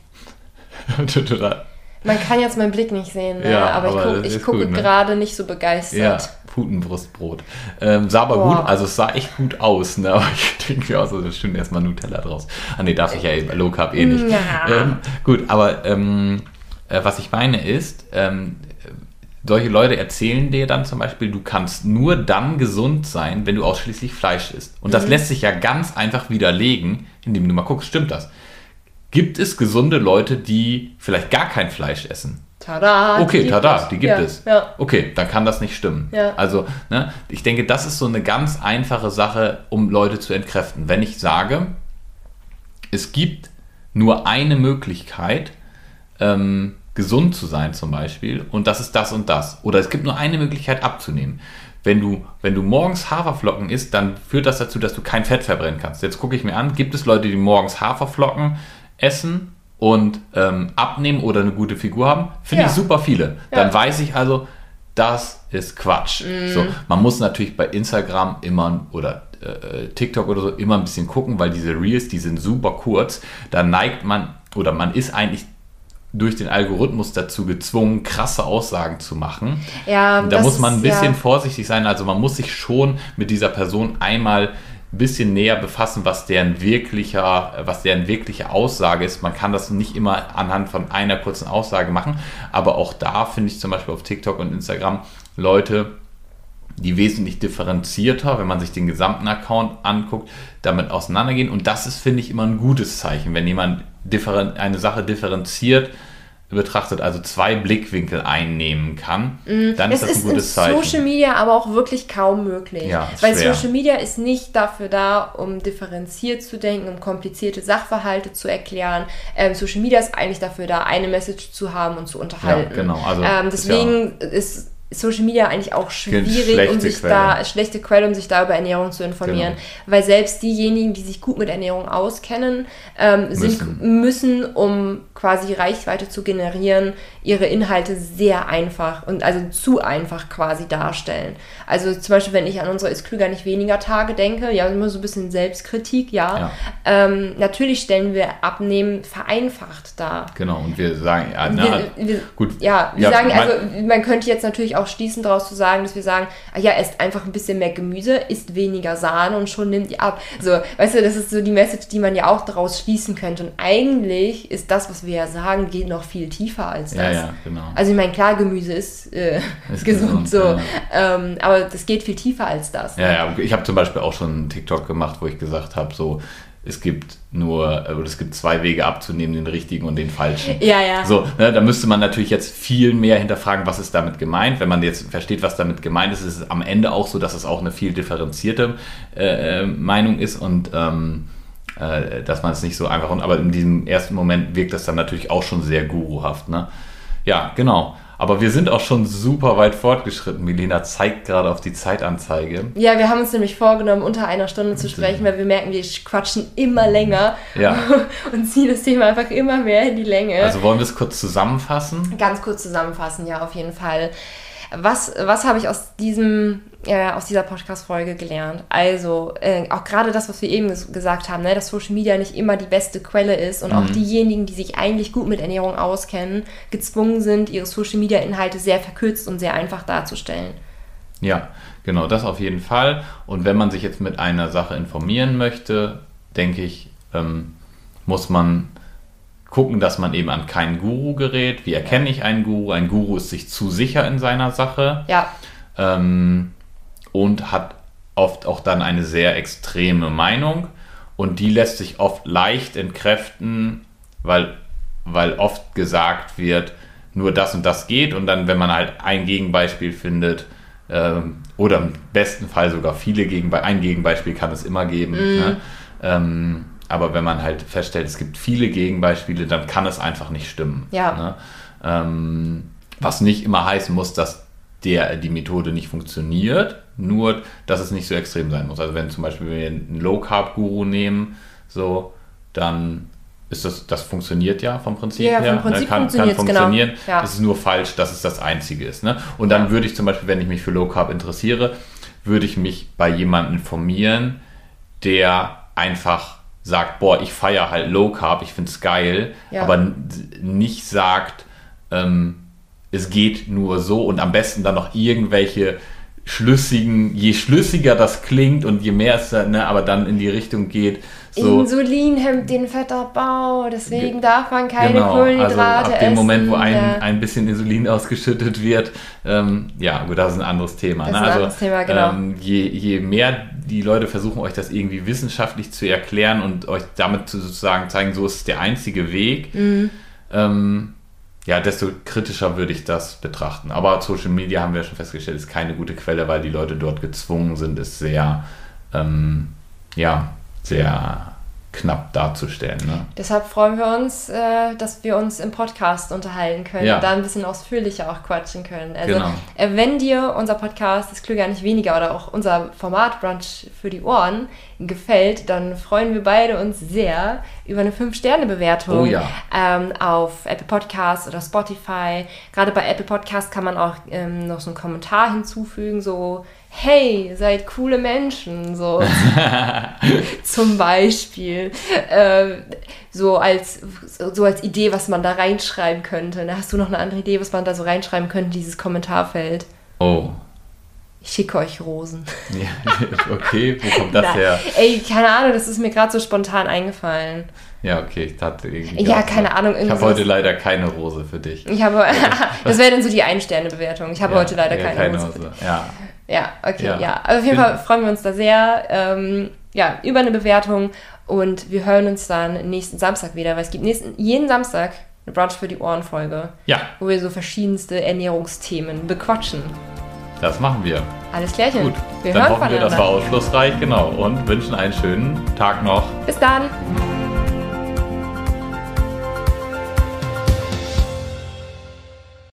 Total. Man kann jetzt meinen Blick nicht sehen, ne? ja, aber, aber, ich, guck, gucke ne? gerade nicht so begeistert. Ja, Putenbrustbrot. Ähm, sah aber Boah. gut, also es sah echt gut aus, ne? aber ich denke mir auch so, das stimmt erstmal Nutella draus. Ah ne, darf ich ja eh, Low Carb eh nicht. Ja. Ähm, gut, aber ähm, äh, was ich meine ist, ähm, solche Leute erzählen dir dann zum Beispiel, du kannst nur dann gesund sein, wenn du ausschließlich Fleisch isst. Und das mhm. lässt sich ja ganz einfach widerlegen, indem du mal guckst, stimmt das? Gibt es gesunde Leute, die vielleicht gar kein Fleisch essen? Tada! Okay, die tada, die gibt ja, es. Ja. Okay, dann kann das nicht stimmen. Ja. Also, ne, ich denke, das ist so eine ganz einfache Sache, um Leute zu entkräften. Wenn ich sage, es gibt nur eine Möglichkeit, ähm, gesund zu sein zum Beispiel, und das ist das und das. Oder es gibt nur eine Möglichkeit abzunehmen. Wenn du, wenn du morgens Haferflocken isst, dann führt das dazu, dass du kein Fett verbrennen kannst. Jetzt gucke ich mir an, gibt es Leute, die morgens Haferflocken essen und ähm, abnehmen oder eine gute Figur haben, finde ja. ich super viele. Dann weiß ich also, das ist Quatsch. Mhm. So, man muss natürlich bei Instagram immer oder äh, TikTok oder so immer ein bisschen gucken, weil diese Reels, die sind super kurz. Da neigt man oder man ist eigentlich durch den Algorithmus dazu gezwungen, krasse Aussagen zu machen. Ja, da das muss man ein bisschen ja. vorsichtig sein. Also man muss sich schon mit dieser Person einmal ein bisschen näher befassen, was deren wirklicher, was deren wirkliche Aussage ist. Man kann das nicht immer anhand von einer kurzen Aussage machen, aber auch da finde ich zum Beispiel auf TikTok und Instagram Leute, die wesentlich differenzierter, wenn man sich den gesamten Account anguckt, damit auseinandergehen. Und das ist, finde ich, immer ein gutes Zeichen, wenn jemand eine Sache differenziert betrachtet, also zwei Blickwinkel einnehmen kann, dann ist das ein gutes Zeichen. Social Media aber auch wirklich kaum möglich. Ja, Weil schwer. Social Media ist nicht dafür da, um differenziert zu denken, um komplizierte Sachverhalte zu erklären. Ähm, Social Media ist eigentlich dafür da, eine Message zu haben und zu unterhalten. Ja, genau. Also, ähm, deswegen ist Social Media eigentlich auch schwierig, schlechte um sich Quelle. da schlechte Quelle, um sich da über Ernährung zu informieren, Genau. weil selbst diejenigen, die sich gut mit Ernährung auskennen, ähm, sind, Müssen. müssen, um quasi Reichweite zu generieren, ihre Inhalte sehr einfach und also zu einfach quasi darstellen. Also zum Beispiel, wenn ich an unsere Ist klüger nicht weniger Tage denke, ja, immer so ein bisschen Selbstkritik, ja. Ja. Ähm, natürlich stellen wir Abnehmen vereinfacht dar. Genau, und wir sagen, ja, na, Wir, wir, gut. Ja, wir Ja, sagen, also man könnte jetzt natürlich auch schließen daraus zu sagen, dass wir sagen, ah ja, esst einfach ein bisschen mehr Gemüse, isst weniger Sahne und schon nimmt ihr ab. So, weißt du, das ist so die Message, die man ja auch daraus schließen könnte. Und eigentlich ist das, was wir ja sagen, geht noch viel tiefer als das. Ja, ja, genau. Also ich meine, klar, Gemüse ist, äh, Ist gesund, gesund, so, ja. ähm, aber das geht viel tiefer als das. Ja, ja, ich habe zum Beispiel auch schon einen TikTok gemacht, wo ich gesagt habe, so, es gibt nur, oder es gibt zwei Wege abzunehmen, den richtigen und den falschen. Ja, ja. So, ne, da müsste man natürlich jetzt viel mehr hinterfragen, was ist damit gemeint. Wenn man jetzt versteht, was damit gemeint ist, ist es am Ende auch so, dass es auch eine viel differenzierte äh, äh, Meinung ist und ähm, äh, dass man es nicht so einfach, aber in diesem ersten Moment wirkt das dann natürlich auch schon sehr guruhaft. Ne? Ja, genau. Aber wir sind auch schon super weit fortgeschritten. Milena zeigt gerade auf die Zeitanzeige. Ja, wir haben uns nämlich vorgenommen, unter einer Stunde zu sprechen, weil wir merken, wir quatschen immer länger Ja. und ziehen das Thema einfach immer mehr in die Länge. Also wollen wir es kurz zusammenfassen? Ganz kurz zusammenfassen, ja, auf jeden Fall. Was, was habe ich aus, diesem, äh, aus dieser Podcast-Folge gelernt? Also, äh, auch gerade das, was wir eben ges gesagt haben, ne, dass Social Media nicht immer die beste Quelle ist und auch diejenigen, die sich eigentlich gut mit Ernährung auskennen, gezwungen sind, ihre Social Media-Inhalte sehr verkürzt und sehr einfach darzustellen. Ja, genau, das auf jeden Fall. Und wenn man sich jetzt mit einer Sache informieren möchte, denke ich, ähm, muss man gucken, dass man eben an keinen Guru gerät. Wie erkenne ich einen Guru? Ein Guru ist sich zu sicher in seiner Sache Ja, ähm, und hat oft auch dann eine sehr extreme Meinung. Und die lässt sich oft leicht entkräften, weil, weil oft gesagt wird, nur das und das geht. Und dann, wenn man halt ein Gegenbeispiel findet, ähm, oder im besten Fall sogar viele Gegenbeispiele, ein Gegenbeispiel kann es immer geben. Ne? Ähm, aber wenn man halt feststellt, es gibt viele Gegenbeispiele, dann kann es einfach nicht stimmen. Ja. Ne? Ähm, was nicht immer heißen muss, dass der, die Methode nicht funktioniert, nur dass es nicht so extrem sein muss. Also wenn zum Beispiel wir einen Low Carb Guru nehmen, so, dann ist das, das funktioniert ja vom Prinzip Ja, vom her. ne? Prinzip kann, kann funktioniert's, genau. funktionieren. Ja. Es ist nur falsch, dass es das Einzige ist. Ne? Und dann Ja. würde ich zum Beispiel, wenn ich mich für Low Carb interessiere, würde ich mich bei jemandem informieren, der einfach sagt, boah, ich feiere halt Low Carb, ich finde es geil, Ja. aber nicht sagt, ähm, es geht nur so und am besten dann noch irgendwelche schlüssigen, je schlüssiger das klingt und je mehr es dann, ne, aber dann in die Richtung geht, so. Insulin hemmt den Fettabbau, deswegen darf man keine Genau, also Kohlenhydrate ab dem essen. Moment, wo ein, ja. ein bisschen Insulin ausgeschüttet wird, ähm, ja, gut, das ist ein anderes Thema. Das ne? ist ein also, anderes Thema, genau. ähm, je, je mehr die Leute versuchen, euch das irgendwie wissenschaftlich zu erklären und euch damit zu sozusagen zeigen, so ist es der einzige Weg, Mhm. ähm, ja, desto kritischer würde ich das betrachten. Aber Social Media haben wir schon festgestellt, ist keine gute Quelle, weil die Leute dort gezwungen sind, es sehr, ähm, ja, sehr knapp darzustellen. Ne? Deshalb freuen wir uns, äh, dass wir uns im Podcast unterhalten können Ja. und da ein bisschen ausführlicher auch quatschen können. Also, Genau. äh, wenn dir unser Podcast, das Klüger nicht weniger, oder auch unser Format Brunch für die Ohren gefällt, dann freuen wir beide uns sehr über eine 5-Sterne-Bewertung Oh ja. ähm, auf Apple Podcasts oder Spotify. Gerade bei Apple Podcasts kann man auch ähm, noch so einen Kommentar hinzufügen, so hey, seid coole Menschen, so zum Beispiel. Äh, so, als, so als Idee, was man da reinschreiben könnte. Da hast du noch eine andere Idee, was man da so reinschreiben könnte, dieses Kommentarfeld. Oh. Ich schicke euch Rosen. Ja, okay, wo kommt das Nein. her? Ey, keine Ahnung, das ist mir gerade so spontan eingefallen. Ja, okay, ich hatte irgendwie. Ja, keine Ahnung, Ich habe heute leider keine Rose für dich. Ich habe, das wäre dann so die Ein-Sterne-Bewertung. Ich habe Ja, heute leider ja, keine, Rose. Rose. Ja. Ja, okay, ja. Ja. Also auf jeden Fall freuen wir uns da sehr ähm, ja, über eine Bewertung und wir hören uns dann nächsten Samstag wieder, weil es gibt nächsten, jeden Samstag eine Brunch für die Ohren-Folge, ja, wo wir so verschiedenste Ernährungsthemen bequatschen. das machen wir. Alles klärchen. Gut, wir dann hoffen wir, das war aufschlussreich, genau. Und wünschen einen schönen Tag noch. Bis dann.